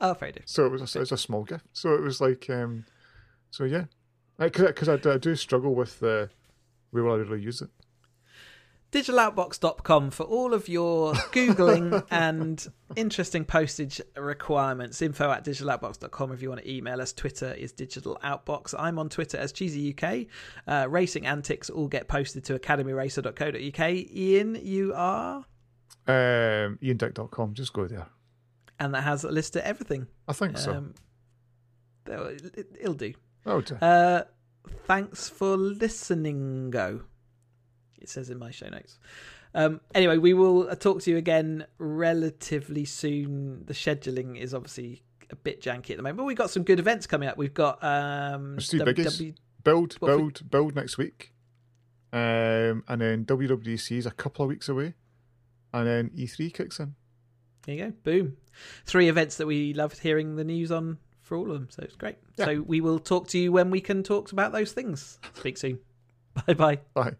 Oh, fair enough. so it was a, it was a small gift. So it was like um. So yeah, because I, do- I do struggle with the where will I really use it. digitaloutbox.com for all of your googling and interesting postage requirements info at digitaloutbox.com if you want to email us twitter is digitaloutbox i'm on twitter as cheesy uk uh, racing antics all get posted to academyracer.co.uk ian you are Um, IanDick.com. Just go there. and that has a list of everything I think so. um, that'll- it, it'll do Oh, dear. uh, thanks for listening. Go. It says in my show notes. Um, anyway, we will uh, talk to you again relatively soon. The scheduling is obviously a bit janky at the moment, but we've got some good events coming up. We've got um, There's two biggies. WW build, if we- build, build next week. Um, and then WWDC is a couple of weeks away, and then E3 kicks in. There you go. Boom. Three events that we loved hearing the news on for all of them. So it's great. Yeah. So we will talk to you when we can talk about those things. Speak soon. Bye bye. Bye.